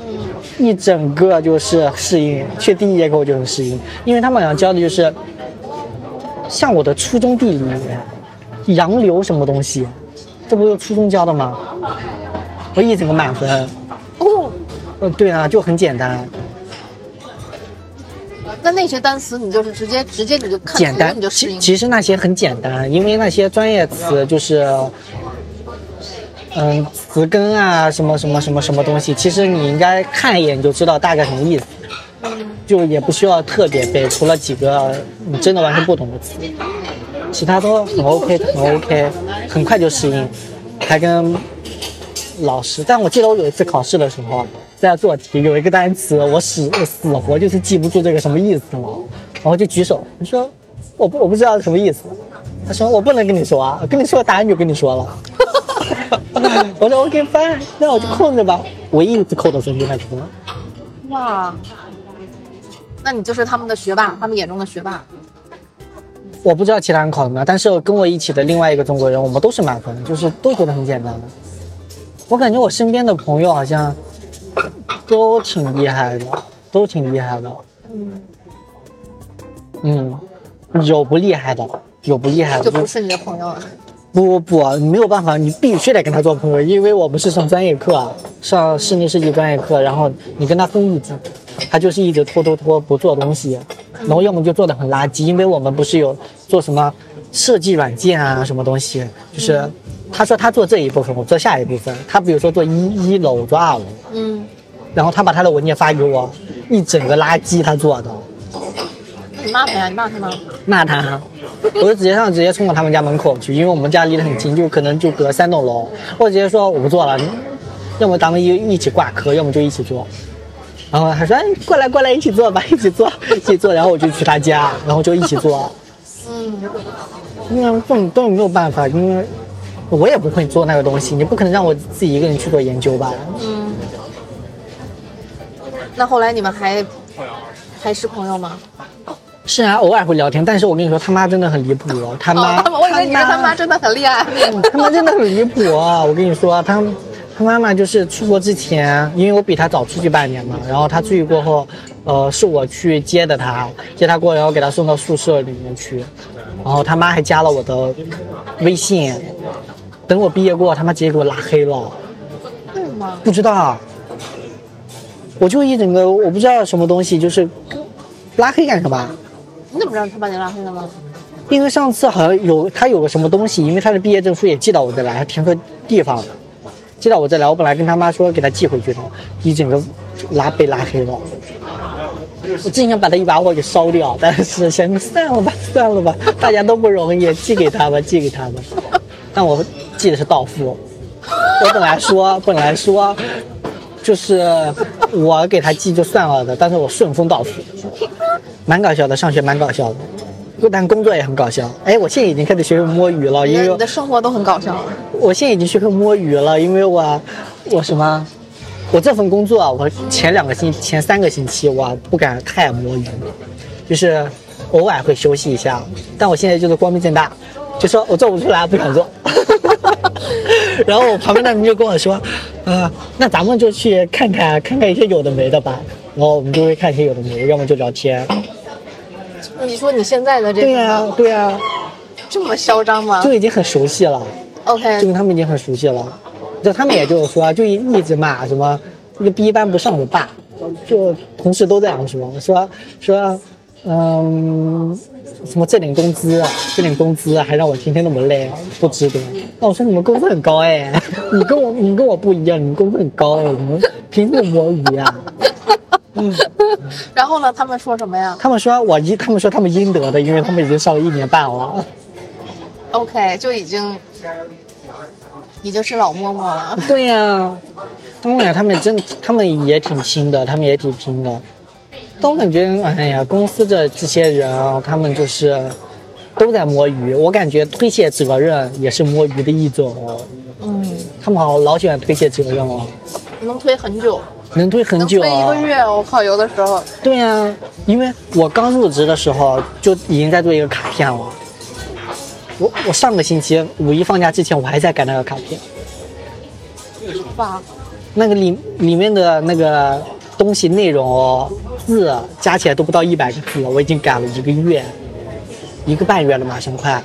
一整个就是适应，去第一节课我就很适应，因为他们好像教的就是像我的初中地理，洋流什么东西，这不是初中教的吗？我一整个满分，哦，嗯，对啊，就很简单，那那些单词你就是直接直接你就看简单你就，适应，其其实那些很简单，因为那些专业词就是，嗯，词根啊，什么什么什么什么东西，其实你应该看一眼就知道大概什么意思，就也不需要特别背，除了几个你真的完全不懂的词，其他都很 OK，很 OK，很快就适应，还跟老师，但我记得我有一次考试的时候，在做题，有一个单词我死死活就是记不住这个什么意思了，然后就举手，你说我不我不知道什么意思，他说我不能跟你说啊，跟你说答案就跟你说了，我说 OK fine，那我就空着吧，唯一一次扣的分就那几分，哇，那你就是他们的学霸，他们眼中的学霸。我不知道其他人考怎么样，但是跟我一起的另外一个中国人，我们都是满分，就是都觉得很简单的。我感觉我身边的朋友好像都挺厉害的，都挺厉害的。嗯嗯，有不厉害的，有不厉害的，就不是你的朋友了。不不不，你没有办法，你必须得跟他做朋友，因为我们是上专业课，啊，上室内设计专业课，然后你跟他分一组，他就是一直拖拖拖不做东西，然后要么就做的很垃圾，因为我们不是有做什么设计软件啊什么东西，就是他说他做这一部分，我做下一部分，他比如说做一一楼，我做二楼，嗯，然后他把他的文件发给我，一整个垃圾他做的，那你骂他呀？你骂他吗？骂他，我就直接上直接冲到他们家门口去，因为我们家离得很近，就可能就隔三栋楼。我直接说我不做了，要么咱们一一起挂科，要么就一起做。然后他说：“哎，过来过来，一起做吧，一起做，一起做。”然后我就去他家，然后就一起做。嗯，因为这种都没有办法，因为我也不会做那个东西，你不可能让我自己一个人去做研究吧？嗯那后来你们还还是朋友吗？是啊，偶尔会聊天，但是我跟你说，他妈真的很离谱，他妈，哦，他妈我以为你说他妈真的很厉害。他妈真的很离谱啊！我跟你说，他他妈妈就是出国之前，因为我比他早出去半年嘛，然后他出去过后，呃，是我去接的他，接他过来，然后给他送到宿舍里面去，然后他妈还加了我的微信，等我毕业过后，他妈直接给我拉黑了，为什么？不知道，我就一整个我不知道什么东西，就是拉黑干什么？你怎么知道他把你拉黑了吗？因为上次好像有他有个什么东西，因为他的毕业证书也寄到我这来，还填错地方了，寄到我这来。我本来跟他妈说给他寄回去的，一整个拉被拉黑了。我真想把他一把火给烧掉，但是想算了吧，算了吧，大家都不容易，寄给他吧，寄给他吧。但我寄的是到付，我本来说本来说就是我给他寄就算了的，但是我顺丰到付，蛮搞笑的，上学蛮搞笑的。但工作也很搞笑。哎，我现在已经开始学会摸鱼了，因为你的生活都很搞笑。我现在已经学会摸鱼了，因为我我什么，我这份工作啊，我前两个星前三个星期我不敢太摸鱼，就是偶尔会休息一下，但我现在就是光明正大，就说我做不出来，不想做。然后我旁边的人就跟我说，呃，那咱们就去看看看看一些有的没的吧。然后我们就会看一些有的没的，要么就聊天。你说你现在的这个对呀、对呀、这么嚣张吗就已经很熟悉了，？OK，就跟他们已经很熟悉了。就他们也就是说，就一一直骂什么这个 B 班不上我爸，就同事都这样说，说说嗯。什么这点工资啊，这点工资还让我天天那么累，不值得。那我说你们工资很高哎，你跟我你跟我不一样，你们工资很高哎，你们凭什么摸鱼呀、然后呢？他们说什么呀他们说我应，他们说他们应得的，因为他们已经上了一年半了。？OK，就已经已经是老嬷嬷了。对呀、但我感觉他们真，他们也挺拼的，他们也挺拼的。但我感觉，哎呀，公司的这些人啊，他们就是都在摸鱼。我感觉推卸责任也是摸鱼的一种。嗯，他们好老喜欢推卸责任哦，能推很久，能推很久、能推一啊。个月。我靠，有的时候对呀、因为我刚入职的时候就已经在做一个卡片了。我我上个星期五一放假之前，我还在改那个卡片。吧，那个里里面的那个东西内容哦，字加起来都不到一百个字了，我已经改了一个月，一个半月了，马上快，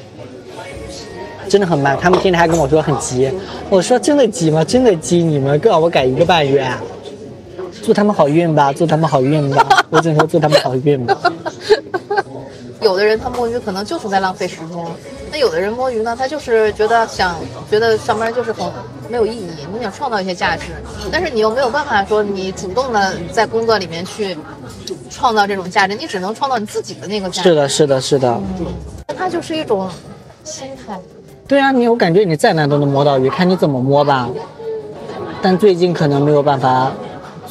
真的很慢。他们天天还跟我说很急，我说真的急吗？真的急，你们告我改一个半月，祝他们好运吧，祝他们好运吧，我只能说祝他们好运吧。有的人他摸鱼可能就是在浪费时间，那有的人摸鱼呢，他就是觉得想觉得上班就是很没有意义，你想创造一些价值，但是你又没有办法说你主动的在工作里面去创造这种价值，你只能创造你自己的那个价值。是的，是的，是的。它就是一种心态。对啊，你我感觉你再难都能摸到鱼，看你怎么摸吧。但最近可能没有办法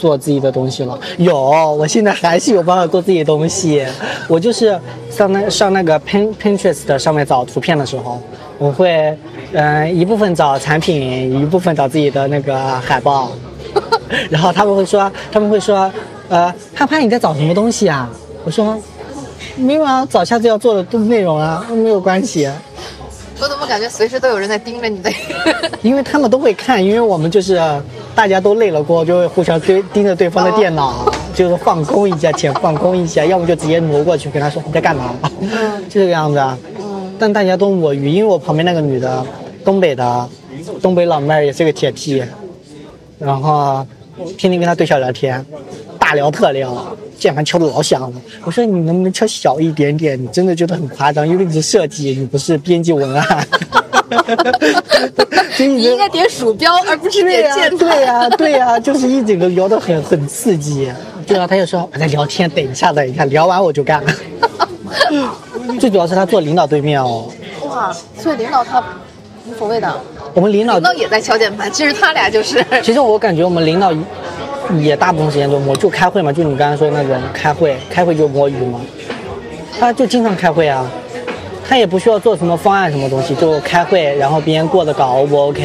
做自己的东西了。有，我现在还是有办法做自己的东西。我就是上那上那个 Pin Pinterest 上面找图片的时候，我会嗯、呃一部分找产品，一部分找自己的那个海报。然后他们会说，他们会说，呃，潘潘你在找什么东西啊？我说没有啊，找下次要做的内容啊，没有关系。我怎么感觉随时都有人在盯着你的？因为他们都会看，因为我们就是大家都累了过后，就会互相追盯着对方的电脑，就是放空一下，浅放空一下，要么就直接挪过去跟他说你在干嘛，就这个样子啊。但大家都摸鱼，因为我旁边那个女的，东北的，东北老妹儿也是个铁 T，然后天天跟她对象聊天，大聊特聊，键盘敲的老响了。我说你能不能敲小一点点？你真的觉得很夸张，因为你是设计，你不是编辑文案。你应该点鼠标，而不是、点键盘。对呀、对呀、就是一整个聊得很很刺激。对啊，他就说我在聊天，等一下，等一下，聊完我就干。最主要是他坐领导对面哦，哇，所以领导他无所谓的，我们领导领导也在敲键盘，其实他俩就是。其实我感觉我们领导也大部分时间都摸，就开会嘛，就你刚才说那种开会，开会就摸鱼嘛。他就经常开会啊，他也不需要做什么方案什么东西，就开会，然后别人过的稿 O 不 OK，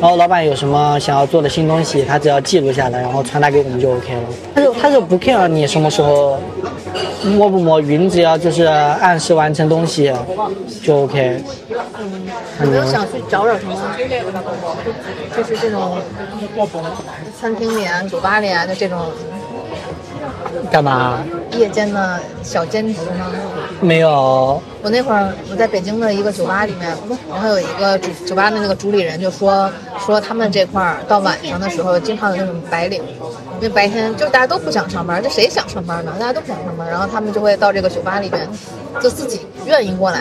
然后老板有什么想要做的新东西，他只要记录下来，然后传达给我们就 OK 了。他就他就不 care 你什么时候摸不摸鱼，你只要就是按时完成东西就 OK。有没有想去找找什么，就是这种餐厅里啊、酒吧里啊，就这种干嘛？夜间的小兼职吗？没有，我那会儿我在北京的一个酒吧里面，然后有一个主酒吧的那个主理人就说说他们这块儿到晚上的时候，经常有那种白领，因为白天就大家都不想上班，这谁想上班呢？大家都不想上班，然后他们就会到这个酒吧里面，就自己愿意过来，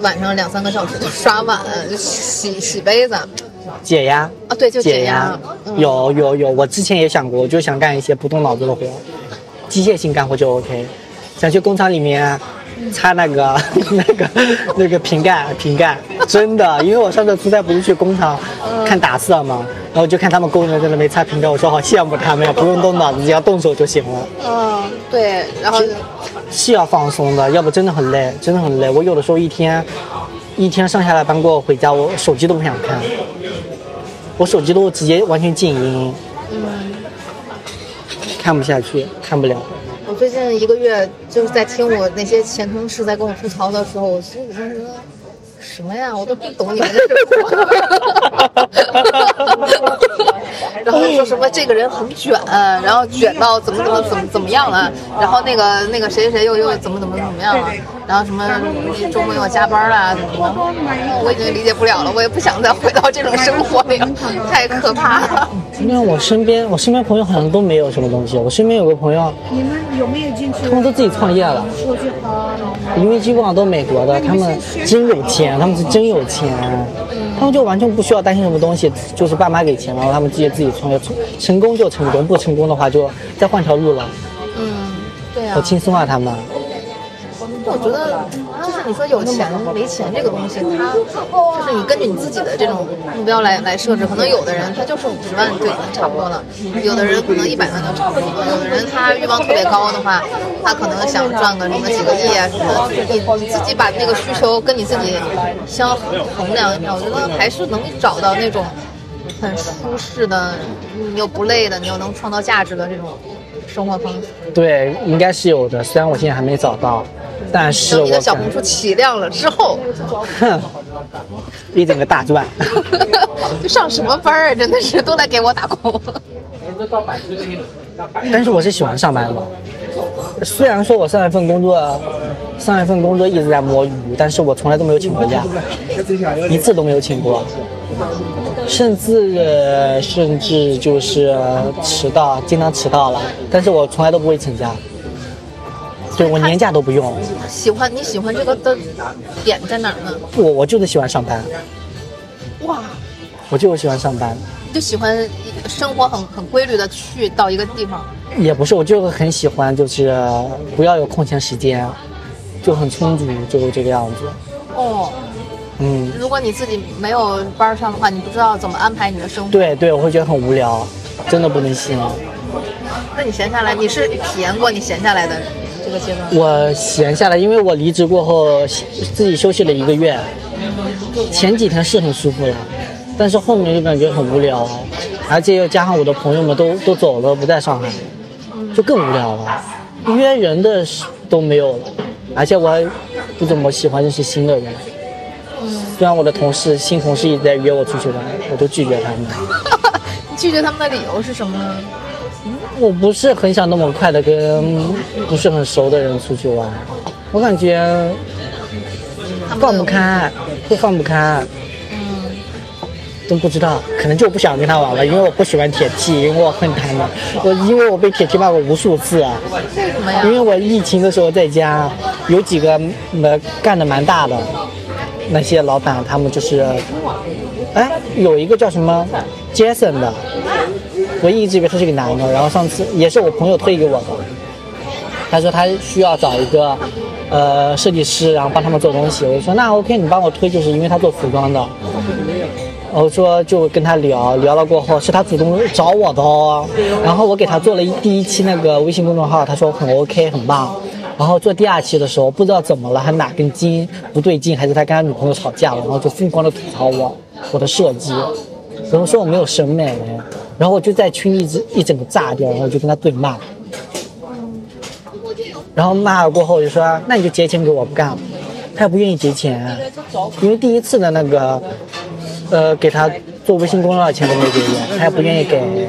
晚上两三个小时就刷碗、洗洗杯子。解压。啊，对，就解解压压。，嗯有有有，我之前也想过，我就想干一些不动脑子的活，机械性干活就 OK。想去工厂里面擦那个 那个那个瓶盖瓶盖，真的，因为我上次出差不是去工厂看打色嘛，然后就看他们工人在那边擦瓶盖，我说好羡慕他们呀，不用动脑子，只要动手就行了。嗯，对，然后是要放松的，要不真的很累，真的很累。我有的时候一天一天上下来班过后回家，我手机都不想看，我手机都直接完全静音，看不下去，看不了。我最近一个月就是在听我那些前同事在跟我吐槽的时候，我心里就觉得什么呀，我都不懂你们的生活。然后说什么这个人很卷，然后卷到怎么怎么怎么怎么样了，然后那个那个谁谁谁又又怎么怎么怎么样了，然后什么周末又加班啦，怎么的，我已经理解不了了，我也不想再回到这种生活里了，太可怕了。因为我身边我身边朋友好像都没有什么东西，我身边有个朋友，你们有没有进去？他们都自己创业了。因为基本上都美国的，他们真有钱，他们是真有钱，他们就完全不需要担心什么东西，就是爸妈给钱，然后他们直接自己创业，成成功就成功，不成功的话就再换条路了，嗯，对啊、好轻松啊他们。我觉得就是你说有钱没钱这个东西，它就是你根据你自己的这种目标来来设置。可能有的人他就是五十万就已经差不多了，有的人可能一百万就差不多了，有的人他欲望特别高的话，他可能想赚个什么几个亿啊什么的。就是你自己把那个需求跟你自己相衡量一下，我觉得还是能找到那种很舒适的，你又不累的，你又能创造价值的这种生活方式。对，应该是有的，虽然我现在还没找到，但是等你我的小红书起量了之后。哼，一整个大赚。就上什么班儿啊？真的是都在给我打工。但是我是喜欢上班的，虽然说我上一份工作，上一份工作一直在摸鱼，但是我从来都没有请过假，一次都没有请过，甚至呃甚至就是迟到，经常迟到了，但是我从来都不会请假，对我年假都不用，喜欢你喜欢这个的点在哪儿呢？我我就是喜欢上班，哇，我就是喜欢上班，就喜欢生活很很规律的去到一个地方。也不是，我就是很喜欢就是不要有空闲时间，就很充足，就是这个样子，哦，嗯。如果你自己没有班上的话，你不知道怎么安排你的生活。对对，我会觉得很无聊，真的不能信。那你闲下来，你是体验过你闲下来的这个阶段？我闲下来，因为我离职过后自己休息了一个月，前几天是很舒服了，但是后面就感觉很无聊，而且又加上我的朋友们都都走了，不在上海，就更无聊了，约人的都没有了，而且我还不怎么喜欢认识新的人。虽然我的同事新同事一直在约我出去玩，我都拒绝他们。你拒绝他们的理由是什么呢？我不是很想那么快的跟不是很熟的人出去玩，我感觉他放不。开，会放不开。嗯都不知道，可能就不想跟他玩了，因为我不喜欢铁 T，因为我恨他们。我因为我被铁 T 骂过无数次啊，为什么呀因？为我疫情的时候在家，有几个呃干的蛮大的那些老板，他们就是，哎，有一个叫什么 Jason 的，我一直以为他是个男的，然后上次也是我朋友推给我的，他说他需要找一个呃设计师，然后帮他们做东西，我就说那 OK，你帮我推，就是因为他做服装的。我说就跟他聊聊了过后，是他主动找我的哦。然后我给他做了一第一期那个微信公众号，他说很 OK 很棒。然后做第二期的时候，不知道怎么了，他哪根筋不对劲，还是他跟他女朋友吵架了，然后就疯狂的吐槽我我的设计，然后说我没有审美，然后我就在群里一直一整个炸掉，然后就跟他对骂。然后骂了过后就说，那你就结钱给我，不干了。他也不愿意结钱，因为第一次的那个，呃，给他做微信公众号的钱都没给过，他也不愿意给。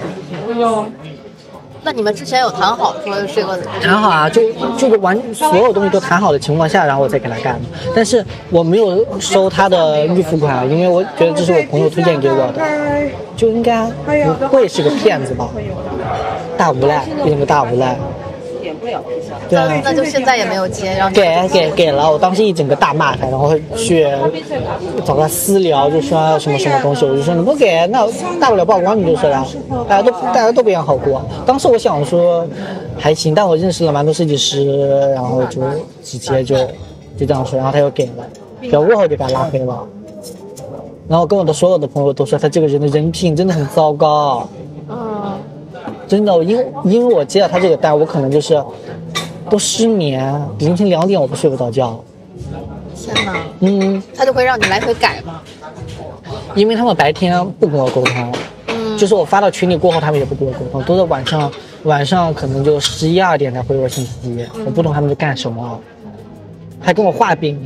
那你们之前有谈好说这个谈好啊，就就是完所有东西都谈好的情况下，然后我再给他干。但是我没有收他的预付款，因为我觉得这是我朋友推荐给我的，就应该不会是个骗子吧？大无赖，一个大无赖。对啊，那就现在也没有接，然后给给给了，我当时一整个大骂他，然后去找他私聊，就说什么什么东西，我就说你不给，那大不了曝光你就是了，大家都大家都不一样好过。当时我想说还行，但我认识了蛮多设计师，然后就直接就就这样说，然后他又给了，给了过后就把他拉黑了。然后跟我的所有的朋友都说他这个人的人品真的很糟糕，嗯，真的，因为因为我接了他这个单，我可能就是都失眠，凌晨两点我都睡不着觉。天哪，嗯，他就会让你来回改吗？因为他们白天不跟我沟通，嗯，就是我发到群里过后，他们也不跟我沟通，都是晚上晚上可能就十一二点才回我信息，我不懂他们在干什么，还跟我画饼，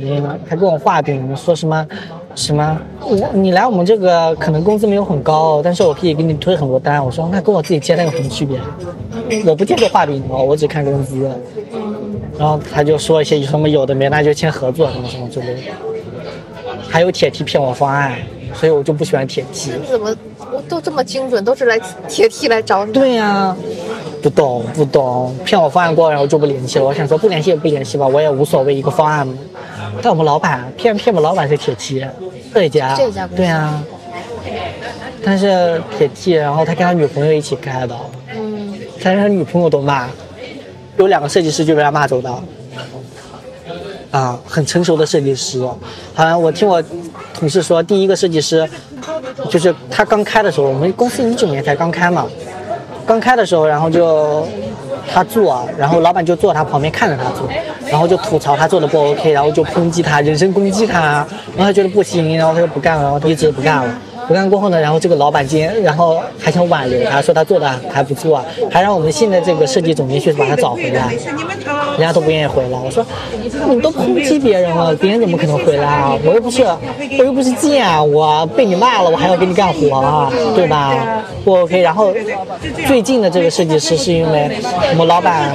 还跟我画饼，说什么什么？我你来我们这个可能工资没有很高，但是我可以给你推很多单。我说那跟我自己接单有什么区别？我不接受画饼哦，我只看工资。然后他就说一些什么有的没，那就签合作什么什么之类的。还有铁梯骗我方案，所以我就不喜欢铁梯。你怎么我都这么精准，都是来铁梯来找你？对呀、不懂不懂，骗我方案过，然后就不联系了。我想说不联系也不联系吧，我也无所谓一个方案。嘛。但我们老板骗骗我们老板是铁梯，这家。这家对啊，但是铁梯，然后他跟他女朋友一起开的，嗯，但是他女朋友都骂，有两个设计师就被他骂走的。啊，很成熟的设计师，好像我听我同事说，第一个设计师就是他刚开的时候，我们公司一九年才刚开嘛，刚开的时候，然后就他做，然后老板就坐他旁边看着他做，然后就吐槽他做的不 OK，然后就抨击他，人身攻击他，然后他觉得不行，然后他就不干了，然后他一直不干了。不干过后呢，然后这个老板今天，然后还想挽留他，说他做的还不错，还让我们现在这个设计总监去把他找回来，人家都不愿意回来。我说你都抨击别人了，别人怎么可能回来啊？我又不是我又不是贱，我被你骂了，我还要给你干活啊，对吧？不 OK。然后最近的这个设计师是因为我们老板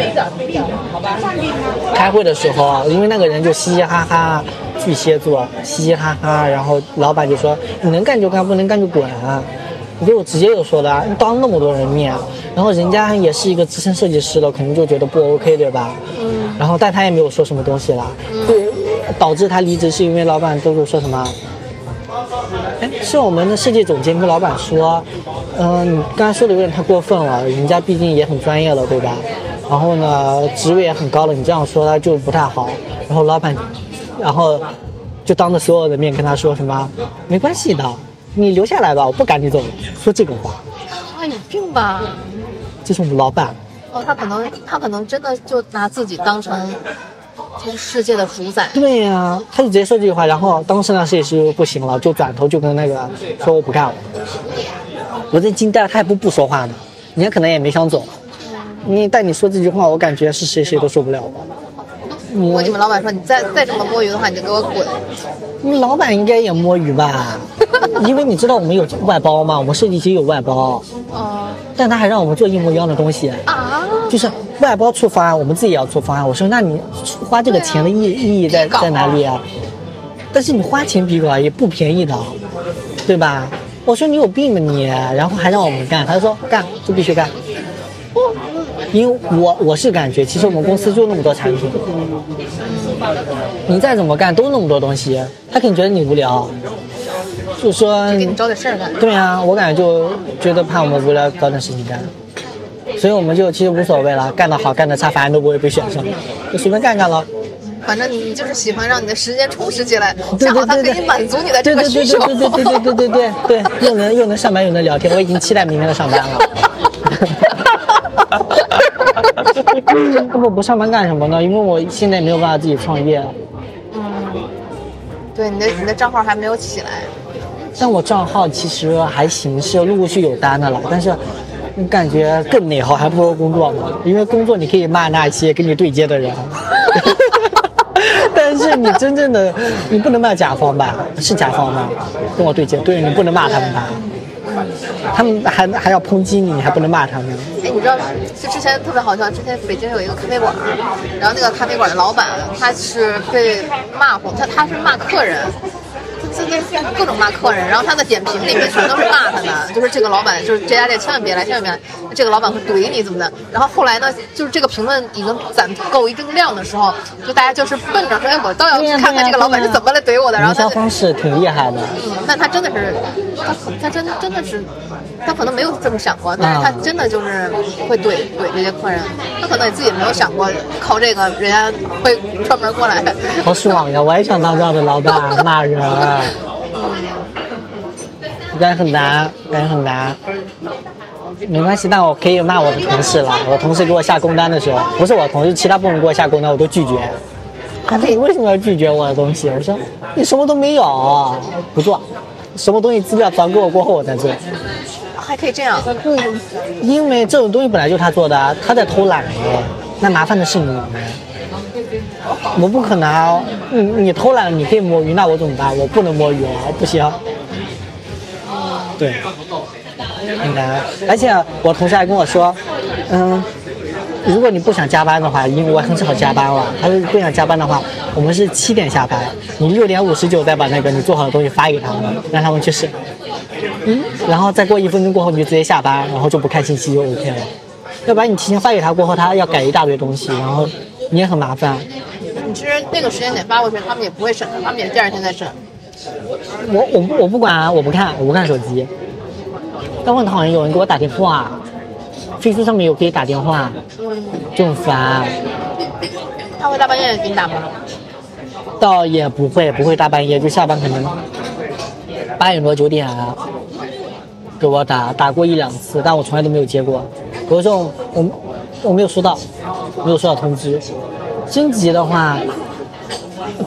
开会的时候，因为那个人就嘻嘻哈哈，巨蟹座，嘻嘻哈哈，然后老板就说你能干就干，不能干就滚、我就直接就说的，当那么多人面，然后人家也是一个资深设计师了，肯定就觉得不 OK，对吧？嗯。然后但他也没有说什么东西啦，对，导致他离职是因为老板都是说什么？哎，是我们的设计总监跟老板说，嗯、你刚才说的有点太过分了，人家毕竟也很专业了，对吧？然后呢，职位也很高了，你这样说他就不太好。然后老板，然后就当着所有的面跟他说什么，没关系的，你留下来吧，我不赶你走，说这种话，啊，有病吧？这是我们老板。哦，他可能他可能真的就拿自己当成这个世界的主宰。对呀、他就直接说这句话，然后当时那设计师不行了，就转头就跟那个说我不干了。我这惊呆了，他也不不说话呢，人家可能也没想走。你但你说这句话，我感觉是谁谁都受不了吧。我跟你们老板说，你再再这么摸鱼的话，你就给我滚！你老板应该也摸鱼吧？因为你知道我们有外包嘛，我们设计其实有外包，哦但他还让我们做一模一样的东西，啊，就是外包出方案，我们自己也要出方案。我说那你花这个钱的意意义在在哪里啊？但是你花钱比稿也不便宜的，对吧？我说你有病吧你，然后还让我们干，他说干就必须干。因为我我是感觉，其实我们公司就那么多产品，你再怎么干都那么多东西，他肯定觉得你无聊，就说给你找点事儿干。对啊，我感觉就觉得怕我们无聊，找点事情干，所以我们就其实无所谓了，干得好干得差，反正都不会被选上，就随便干干了。反正你你就是喜欢让你的时间充实起来，对恰好它对对对，可以满足你的对这个需求。对对对对对对对对对对对，又能又能上班又能聊天，我已经期待明天的上班了。那么不上班干什么呢？因为我现在没有办法自己创业，嗯对，你的你的账号还没有起来。但我账号其实还行，是陆陆续有单的了，但是感觉更内耗，还不如工作呢。因为工作你可以骂那些跟你对接的人，但是你真正的你不能骂甲方吧？是甲方吗？跟我对接，对你不能骂他们吧？他们还还要抨击你，你还不能骂他们。哎，你知道，就之前特别好笑，之前北京有一个咖啡馆，然后那个咖啡馆的老板他是被骂过，他他是骂客人。各种骂客人，然后他的点评里面全都是骂他的，就是这个老板，就是这家店千万别来，千万别来，这个老板会怼你怎么的。然后后来呢，就是这个评论已经攒够一定量的时候，就大家就是奔着说，哎，我倒要去看看这个老板是怎么来怼我的。然后营销方式挺厉害的，嗯，但他真的是，他他真真的是，他可能没有这么想过，但是他真的就是会怼怼这些客人，他可能也自己没有想过靠这个人家会专门过来。好爽呀！我也想当这样的老板，骂人。感觉很难，感觉很难。没关系，那我可以骂我的同事了。我同事给我下工单的时候，不是我同事，其他部门给我下工单，我都拒绝。他说你为什么要拒绝我的东西？我说你什么都没有，不做。什么东西资料传给我过后我再做。还可以这样，嗯，因为这种东西本来就他做的，他在偷懒哎，那麻烦的是你。我不可能！你你偷懒，你可以摸鱼，那我怎么办？我不能摸鱼啊，不行。对，很难。而且我同事还跟我说，嗯，如果你不想加班的话，因为我很少加班了，他说不想加班的话，我们是七点下班，你六点五十九再把那个你做好的东西发给他们，让他们去试。嗯，然后再过一分钟过后你就直接下班，然后就不看信息就 OK 了。要不然你提前发给他过后，他要改一大堆东西，然后你也很麻烦。你其实那个时间点发过去，他们也不会审的，他们也第二天再审。我我我不管啊，我不看，我不看手机。但我很讨厌有人给我打电话，飞书上面有可以打电话，就很烦。他会大半夜给你打吗？倒也不会，不会大半夜，就下班可能八点多九点给我打，打过一两次，但我从来都没有接过。有的时候我我没有收到，没有收到通知。真急的话，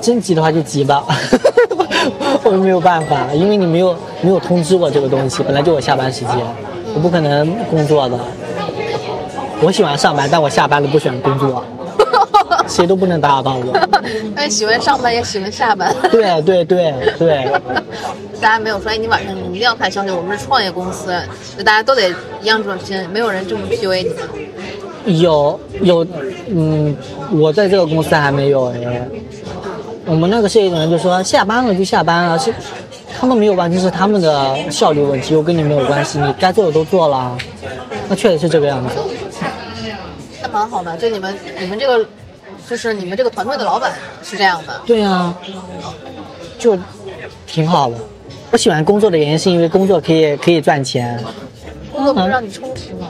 真急的话就急吧，我没有办法，因为你没有没有通知我这个东西，本来就我下班时间，我不可能工作的。我喜欢上班，但我下班了不喜欢工作，谁都不能打扰到我。因为喜欢上班也喜欢下班。对对对对，大家没有说，哎，你晚上你一定要看消息，我们是创业公司，就大家都得一样专心，没有人这么 PUA 你们。有有，嗯，我在这个公司还没有哎。我们那个设计人就说下班了就下班了，是他们没有完成是他们的效率问题，又跟你没有关系，你该做的都做了，那确实是这个样子。那蛮好的，就你们你们这个，就是你们这个团队的老板是这样的。对呀、就挺好的。我喜欢工作的原因是因为工作可以可以赚钱，工作不是让你充实吗？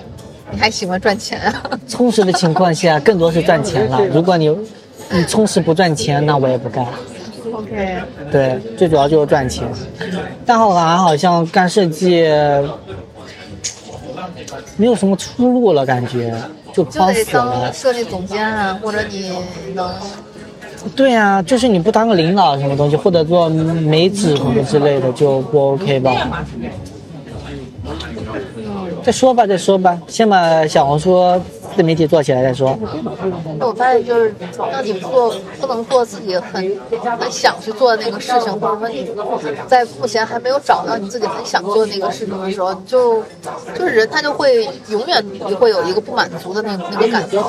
你还喜欢赚钱啊？充实的情况下更多是赚钱了。如果你你充实不赚钱，那我也不干。OK，对，最主要就是赚钱。但后来好像干设计没有什么出路了，感觉就慌死了。设计总监啊，或者你能对啊，就是你不当个领导什么东西，或者做媒体什么之类的，就不 OK 吧？再说吧，再说吧，先把小红书自媒体做起来再说。那我发现就是，当你做不能做自己很很想去做的那个事情，或者说你在目前还没有找到你自己很想做的那个事情的时候，就就是人他就会永远你会有一个不满足的那个那个感觉。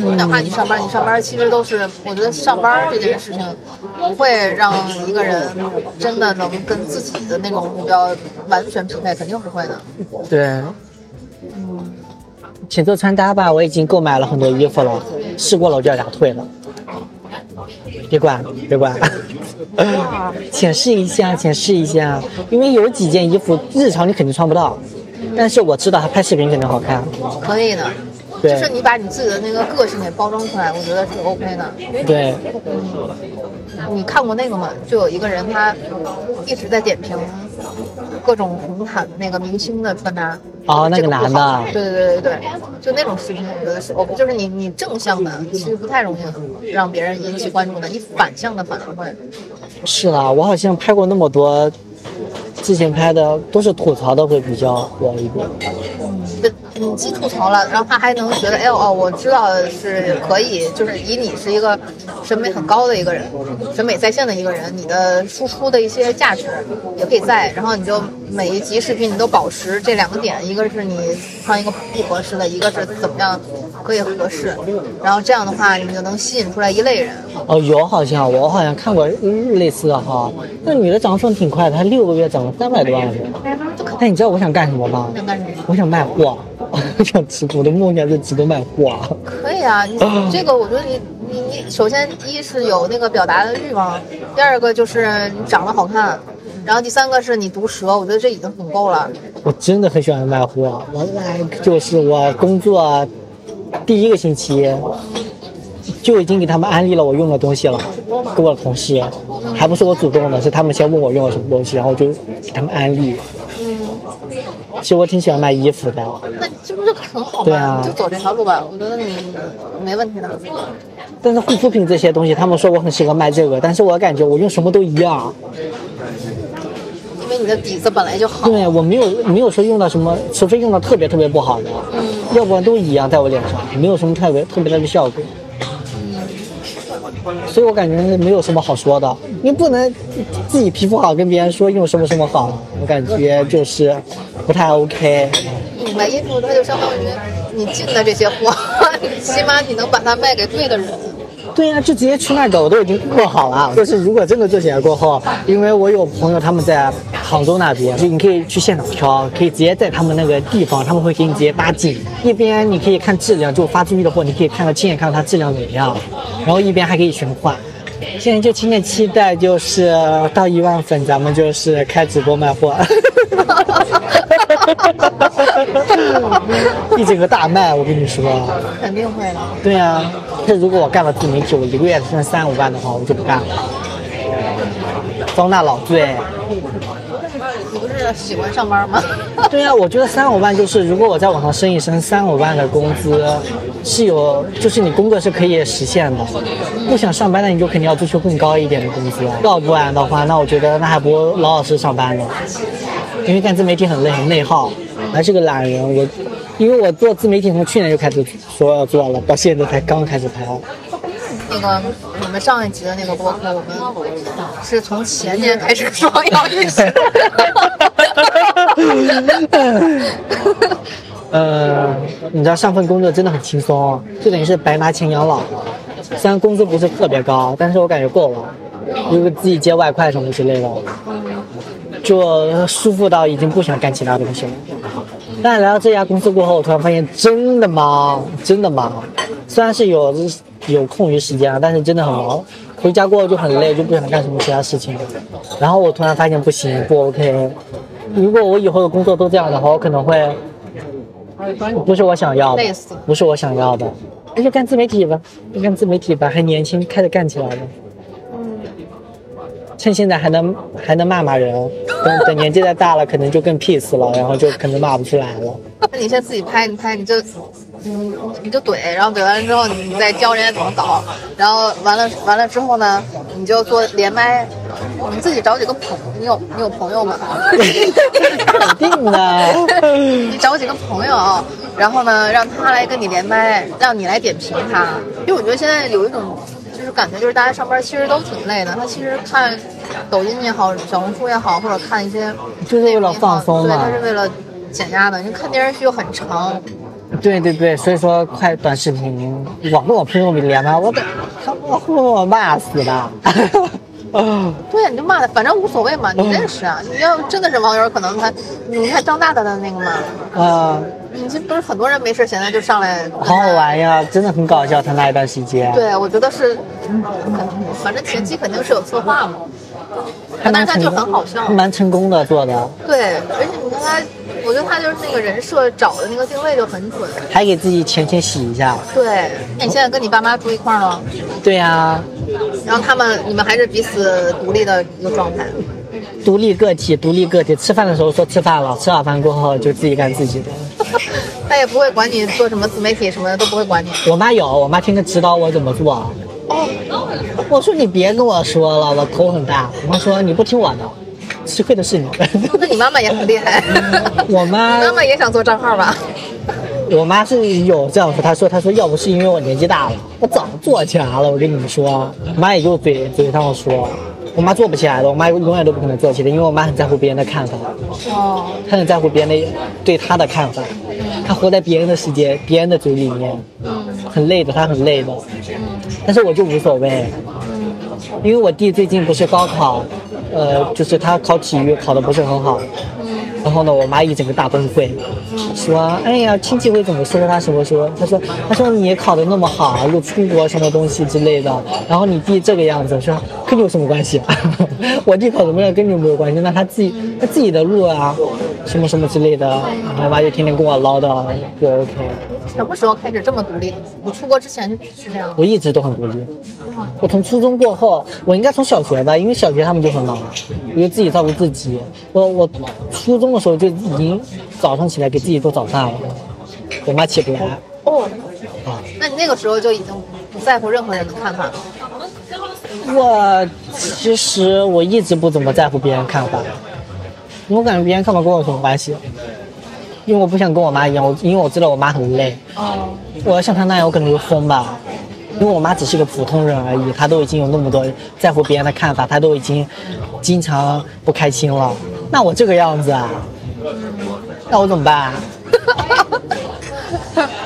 嗯哪怕你上班，你上班其实都是，我觉得上班这件事情不会让一个人真的能跟自己的那种目标完全匹配，肯定是会的。对，请做穿搭吧，我已经购买了很多衣服了，试过了我就要打退了。别管，别管，浅试一下，浅试一下，因为有几件衣服日常你肯定穿不到，但是我知道它拍视频肯定好看。可以的，就是你把你自己的那个个性给包装出来，我觉得是 OK 的。对，你看过那个吗？就有一个人他一直在点评各种红毯那个明星的穿搭。哦那个男的对对对对对，就那种视频，我觉得是 OK，就是你你正向的其实不太容易让别人引起关注的，你反向的反而会。是啦，我好像拍过那么多，之前拍的都是吐槽的会比较火一点。对，你既吐槽了，然后他还能觉得，哎呦哦，我知道是可以，就是以你是一个审美很高的一个人，审美在线的一个人，你的输出的一些价值也可以在，然后你就每一集视频你都保持这两个点，一个是你穿一个不合适的，一个是怎么样可以合适，然后这样的话你就能吸引出来一类人。哦，有好像我好像看过类似的哈，那女的涨粉挺快的，她六个月涨了三百多万人。但你知道我想干什么吗？想干什么？我想卖货，我想直播，我的梦想是直播卖货。可以啊，你你 这个我觉得你你你首先一是有那个表达的欲望，第二个就是你长得好看，然后第三个是你毒舌，我觉得这已经很够了。我真的很喜欢卖货，我来就是我工作第一个星期就已经给他们安利了我用的东西了，给我的同事，还不是我主动的，是他们先问我用了什么东西，然后我就给他们安利。其实我挺喜欢卖衣服的，那这不是很好吗？对啊就走这条路吧，我觉得你没问题的。但是护肤品这些东西，他们说我很适合卖这个，但是我感觉我用什么都一样。因为你的底子本来就好。对我没有没有说用到什么，除非用到特别特别不好的，要不然都一样在我脸上，没有什么特别特别大的效果。所以我感觉没有什么好说的，你不能自己皮肤好跟别人说用什么什么好，我感觉就是不太 OK。买衣服，它就相当于你进的这些货，起码你能把它卖给对的人。对呀、就直接去那个我都已经做好了。就是如果真的做起来过后，因为我有朋友他们在杭州那边，就你可以去现场挑，可以直接在他们那个地方，他们会给你直接搭景。一边你可以看质量，就发出去的货，你可以看到亲眼看到它质量怎么样，然后一边还可以选款。现在就亲切期待，就是到一万粉，咱们就是开直播卖货，一整个大卖，我跟你说。肯定会的。对呀、这如果我干了自媒体，我一个月挣三五万的话，我就不干了。遭那老罪。你不是喜欢上班吗？对呀、我觉得三五万就是，如果我在网上升一升，三五万的工资是有，就是你工作是可以实现的。不想上班的你就肯定要追求更高一点的工资。要不然的话，那我觉得那还不如老老实实上班呢。因为干自媒体很累，很内耗，还是个懒人。我因为我做自媒体从去年就开始说要做了，到现在才刚开始拍。那个我们上一集的那个播客，我们是从前年开始说要一起。呃，你知道上份工作真的很轻松，就等于是白拿钱养老。虽然工资不是特别高，但是我感觉够了，如果自己接外快什么之类的，就舒服到已经不想干其他东西了。但来到这家公司过后，我突然发现真的忙，真的忙。虽然是有有空余时间啊，但是真的很忙。回家过后就很累，就不想干什么其他事情。然后我突然发现不行，不 OK。如果我以后的工作都这样的话，我可能会不是我想要的，不是我想要的。那就干自媒体吧，就干自媒体吧，还年轻，开始干起来吧。趁现在还能还能骂骂人，等等年纪再大了，可能就更 peace 了，然后就可能骂不出来了。那你先自己拍，你拍你就，嗯，你就怼，然后怼完了之后，你再教人家怎么搞，然后完了完了之后呢，你就做连麦，你自己找几个朋，你有你有朋友吗？肯定的，你找几个朋友，然后呢，让他来跟你连麦，让你来点评他。因为我觉得现在有一种就是感觉，就是大家上班其实都挺累的。他其实看抖音也好，小红书也好，或者看一些就是为了放松对，他。是为了减压的。你看电视剧又很长，对对对，所以说快短视频，我跟我朋友连麦，我得他们会把我骂死的。啊，对呀，你就骂他，反正无所谓嘛，你认识啊。你要真的是网友，可能他，你看张大大的那个嘛，啊，你这不是很多人没事闲的就上来，好好玩呀，真的很搞笑，他那一段时间，对，我觉得是，嗯反正前期肯定是有策划嘛。但是他就很好笑蛮成功的做的，对，而且我觉得他就是那个人设找的那个定位就很准。还给自己浅浅洗一下。对，那你现在跟你爸妈住一块儿了，对呀、然后他们你们还是彼此独立的一个状态。独立个体，独立个体。吃饭的时候说吃饭了，吃好饭过后就自己干自己的。他也不会管你做什么自媒体什么的，都不会管你。我妈有，我妈天天指导我怎么做。哦我说你别跟我说了，我头很大。我妈说你不听我的，吃亏的是你。那你妈妈也很厉害，我妈 你妈妈也想做账号吧？我妈是有这样说，她说她说要不是因为我年纪大了，我早做起来了。我跟你们说，我妈也就嘴嘴上说，我妈做不起来的，我妈永远都不可能做起来，因为我妈很在乎别人的看法，哦，她很在乎别人的对她的看法，她活在别人的世界、别人的嘴里面，很累的，她很累的。但是我就无所谓，因为我弟最近不是高考，呃，就是他考体育考的不是很好，然后呢，我妈一整个大崩溃，说，哎呀，亲戚会怎么说他什么说？他说，他说你考的那么好，又出国什么东西之类的，然后你弟这个样子，说跟你有什么关系？我弟考怎么样跟你没有关系？那他自己他自己的路啊，什么什么之类的，然后我妈就天天跟我唠叨，就 OK。什么时候开始这么独立？你出国之前是这样？我一直都很独立。我从初中过后，我应该从小学吧，因为小学他们就很忙，我就自己照顾自己。我我初中的时候就已经早上起来给自己做早饭了，我妈起不来。哦，啊，那你那个时候就已经不在乎任何人的看法了。我其实我一直不怎么在乎别人看法，我感觉别人看法跟我有什么关系？因为我不想跟我妈一样，我因为我知道我妈很累，哦，我要像她那样，我可能就疯吧。因为我妈只是个普通人而已，她都已经有那么多在乎别人的看法，她都已经经常不开心了。那我这个样子啊，那我怎么办啊？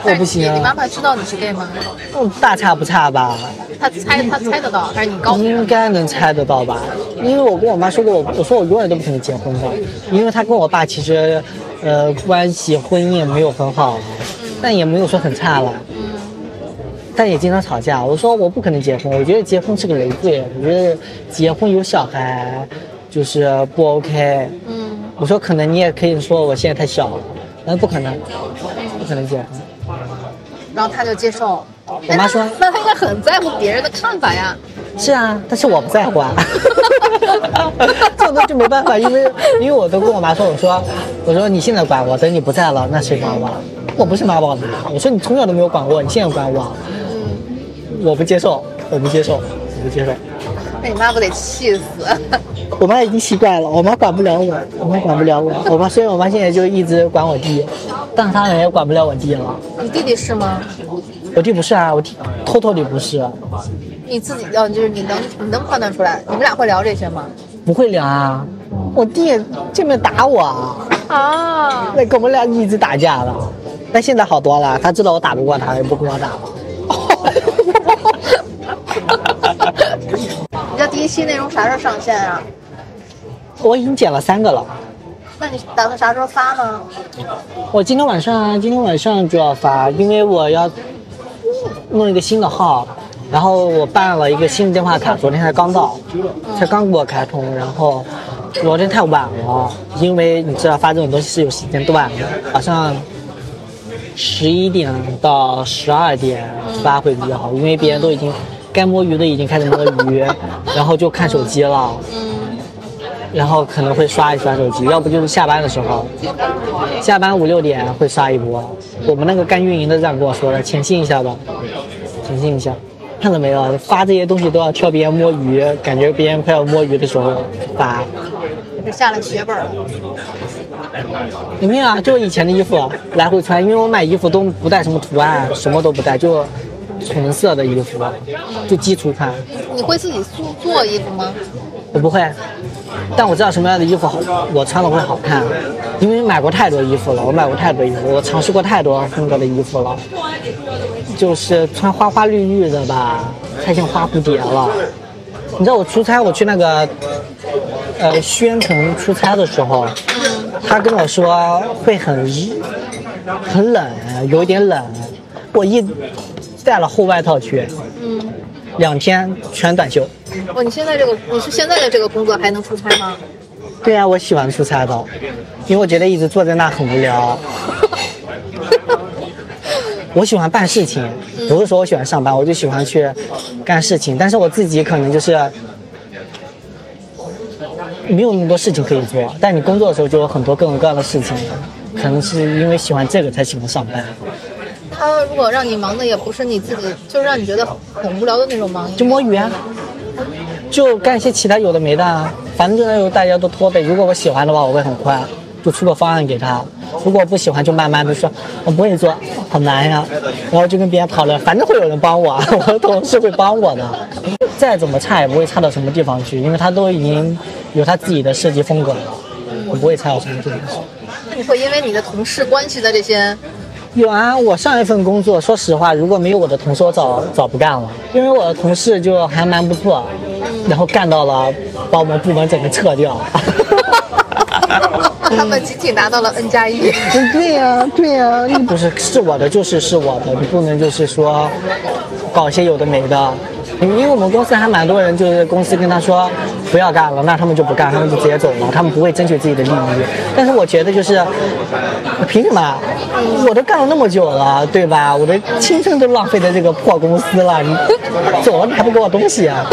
我不行啊你妈妈知道你是 gay 吗？嗯大差不差吧，她猜她猜得到，还是你告诉应该能猜得到吧？因为我跟我妈说过，我我说我永远都不可能结婚的，因为她跟我爸其实，呃，关系婚姻也没有很好，但也没有说很差了，但也经常吵架。我说我不可能结婚，我觉得结婚是个累赘，我觉得结婚有小孩就是不 OK。嗯，我说可能你也可以说我现在太小了，但不可能，不可能结婚。然后他就接受。我妈说哎那那她应该很在乎别人的看法呀。是啊，但是我不在乎啊，这种东西没办法，因为因为我都跟我妈说，我说我说你现在管我，等你不在了，那谁管我？我不是妈宝男，我说你从小都没有管过，你现在管我，我不接受，我不接受，我不接受。那你妈不得气死？我妈已经习惯了，我妈管不了我，我妈管不了我，我妈虽然我妈现在就一直管我弟，但是她也管不了我弟了。你弟弟是吗？我弟不是啊，我弟偷偷的不是，你自己要就是你能你能判断出来？你们俩会聊这些吗？不会聊啊。我弟见面打我啊。啊，那跟我们俩一直打架了，但现在好多了，他知道我打不过他，也不跟我打了。你这第一期内容啥时候上线啊？我已经剪了三个了，那你打算啥时候发呢？我今天晚上今天晚上就要发，因为我要弄一个新的号，然后我办了一个新的电话卡，昨天才刚到，才刚给我开通，然后昨天太晚了，因为你知道发这种东西是有时间段的，好像十一点到十二点发会比较好，因为别人都已经该摸鱼的已经开始摸鱼，然后就看手机了。然后可能会刷一刷手机，要不就是下班的时候，下班五六点会刷一波。我们那个干运营的这样跟我说的，潜心一下吧，潜心一下。看到没有？发这些东西都要挑别人摸鱼，感觉别人快要摸鱼的时候发。是下了血本了。没有啊，就是以前的衣服来回穿，因为我买衣服都不带什么图案，什么都不带，就纯色的衣服，就基础款。你会自己做做衣服吗？我不会，但我知道什么样的衣服好，我穿了会好看，因为买过太多衣服了，我买过太多衣服，我尝试过太多风格的衣服了，就是穿花花绿绿的吧，太像花蝴蝶了。你知道我出差，我去那个呃宣城出差的时候，他跟我说会很很冷，有一点冷，我一带了厚外套去，嗯，两天全短袖。哦，你现在这个你是现在的这个工作还能出差吗？对呀、我喜欢出差的，因为我觉得一直坐在那很无聊。我喜欢办事情，不是说我喜欢上班，我就喜欢去干事情。但是我自己可能就是没有那么多事情可以做，但你工作的时候就有很多各种各样的事情，可能是因为喜欢这个才喜欢上班。他如果让你忙的也不是你自己，就是让你觉得很无聊的那种忙，就摸鱼啊，就干一些其他有的没的啊，反正就是大家都拖呗。如果我喜欢的话，我会很快就出个方案给他；如果不喜欢，就慢慢的说，我不会做，好难呀。然后就跟别人讨论，反正会有人帮我，我的同事会帮我的。再怎么差也不会差到什么地方去，因为他都已经有他自己的设计风格了，我不会差到什么地方去。那你会因为你的同事关系的这些，有啊，我上一份工作，说实话，如果没有我的同事，我早早不干了。因为我的同事就还蛮不错，然后干到了把我们部门整个撤掉。他们集体拿到了 N 加一。嗯，对呀、对呀、你不是是我的就是是我的，你不能就是说搞一些有的没的。因为我们公司还蛮多人，就是公司跟他说不要干了，那他们就不干，他们就直接走了，他们不会争取自己的利益。但是我觉得就是，凭什么？我都干了那么久了，对吧？我的青春都浪费在这个破公司了，你走了你还不给我东西啊？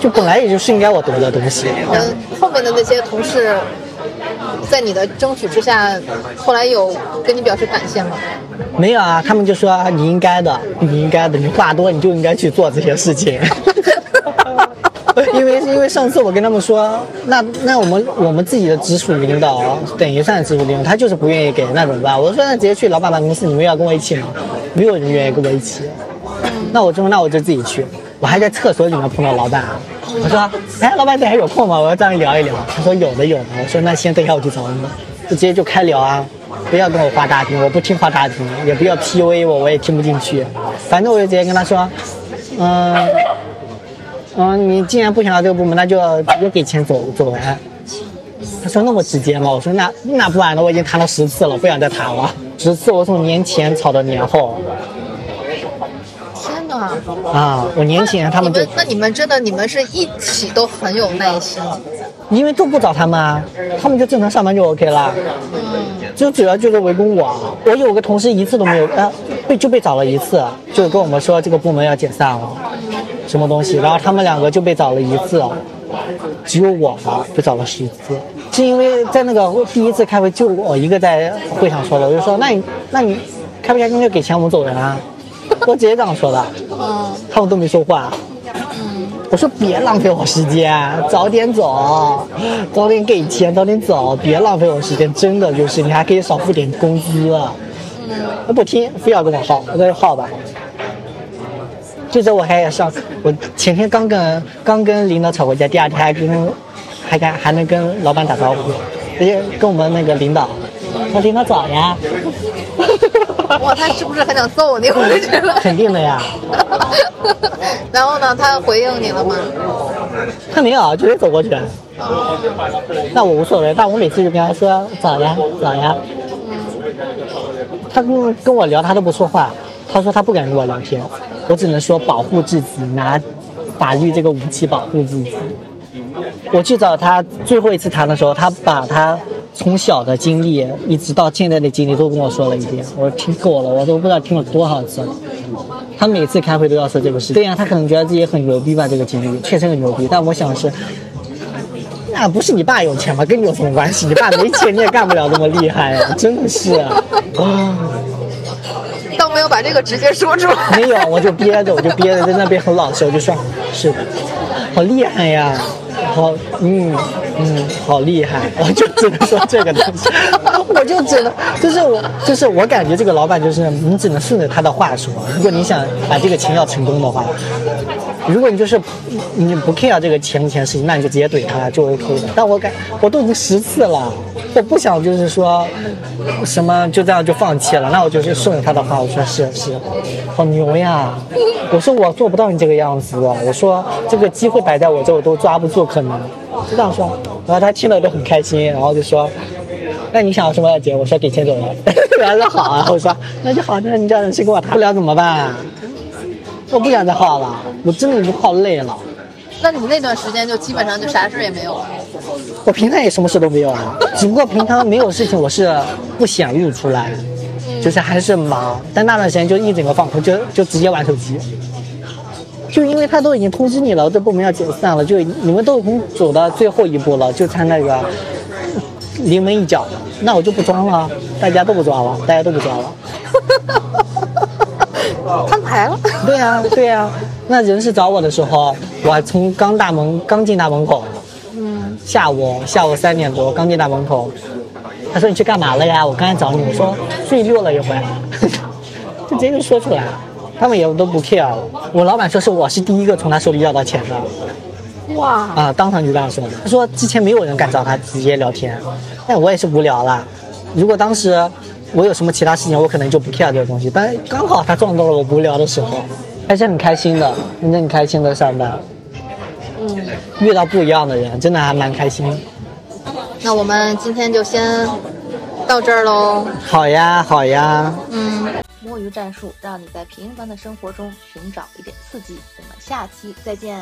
就本来也就是应该我得的东西。嗯，后面的那些同事，在你的争取之下，后来有跟你表示感谢吗？没有啊，他们就说你应该的，你应该的，你话多你就应该去做这些事情。因为因为上次我跟他们说，那那我们我们自己的直属领导等于算直属领导，他就是不愿意给，那怎么办？我说那直接去老板办公室，你们要跟我一起吗？没有人愿意跟我一起。那我就那我就自己去。我还在厕所里面碰到老板，我说，哎，老板你还有空吗？我要找你聊一聊。他说有的有的。我说那先等一下我去找你，就直接就开聊啊，不要跟我画大饼，我不听画大饼，也不要 PUA 我，我也听不进去。反正我就直接跟他说，嗯。嗯，你既然不想要这个部门，那就直接给钱走走人。他说那么直接吗？我说那那不然呢？我已经谈了十次了，不想再谈了。十次我从年前吵到年后。啊，我年前他们就那你们真的你们是一起都很有耐心。因为都不找他们啊，他们就正常上班就 OK 了。嗯 就主要就是围攻我。我有个同事一次都没有，呃，被就被找了一次，就跟我们说这个部门要解散了，什么东西，然后他们两个就被找了一次，只有我吧被找了十次，是因为在那个第一次开会就我一个在会上说的，我就说那你那你开不开心就给钱我们走人啊，我直接这样说的，嗯他们都没说话。我说别浪费我时间，早点走，早点给钱，早点走，别浪费我时间。真的就是你还可以少付点工资。他不听，非要跟我耗，我那就耗吧。就这我还要上，我前天刚跟刚跟领导吵过架，第二天还跟还敢还能跟老板打招呼，直接跟我们那个领导，说领导早呀，哇，他是不是很想揍你？我就觉得。肯定的呀。然后呢？他回应你了吗？他没有，直接走过去。那我无所谓，但我每次就跟他说早呀早呀。他跟跟我聊，他都不说话。他说他不敢跟我聊天，我只能说保护自己，拿法律这个武器保护自己。我去找他最后一次谈的时候，他把他从小的经历一直到现在的经历都跟我说了一遍，我听够了，我都不知道听了多少次了。他每次开会都要说这个事。对呀、他可能觉得自己很牛逼吧，这个经历确实很牛逼。但我想是，那不是你爸有钱吗？跟你有什么关系？你爸没钱，你也干不了这么厉害呀、真的是。啊，倒没有把这个直接说出来。没有，我就憋着，我就憋着，在那边很老实，我就说，是的，好厉害呀，好，嗯嗯，好厉害，我就只能说这个东西，我就只能，就是我，就是我感觉这个老板就是你只能顺着他的话说，如果你想把这个琴要成功的话，如果你就是你不 care 这个钱不钱事情，那你就直接怼他就 OK 的。但我感我都已经十次了，我不想就是说什么就这样就放弃了，那我就是顺着他的话，我说是是，好牛呀！我说我做不到你这个样子，我说这个机会摆在我这，我都抓不住，可能就这样说。然后他听了都很开心，然后就说。那你想要什么要结？我说给钱走人。他说好啊，我说那就好，那你这样去跟我谈不了怎么办？我不想再耗了，我真的已经耗累了。那你那段时间就基本上就啥事也没有了。我平常也什么事都没有啊，只不过平常没有事情我是不显露出来，就是还是忙。但那段时间就一整个放空，就就直接玩手机。就因为他都已经通知你了，这部门要解散了，就你们都已经走到最后一步了，就差那个临门一脚，那我就不装了，大家都不装了，大家都不装了。摊牌了。对呀、对呀、那人事找我的时候，我还从刚大门刚进大门口，嗯，下午下午三点多刚进大门口，他说你去干嘛了呀？我刚才找你，我说睡溜了一会儿，就直接就说出来了，他们也都不 care。我老板说是我是第一个从他手里要到钱的，哇，啊，当场就这样说的。他说之前没有人敢找他直接聊天，但我也是无聊了。如果当时我有什么其他事情，我可能就不 care 这个东西。但刚好他撞到了我无聊的时候，还是很开心的，真的很开心的上班。嗯，遇到不一样的人，真的还蛮开心。那我们今天就先到这儿喽。好呀，好呀，嗯，摸鱼战术让你在平凡的生活中寻找一点刺激。我们下期再见。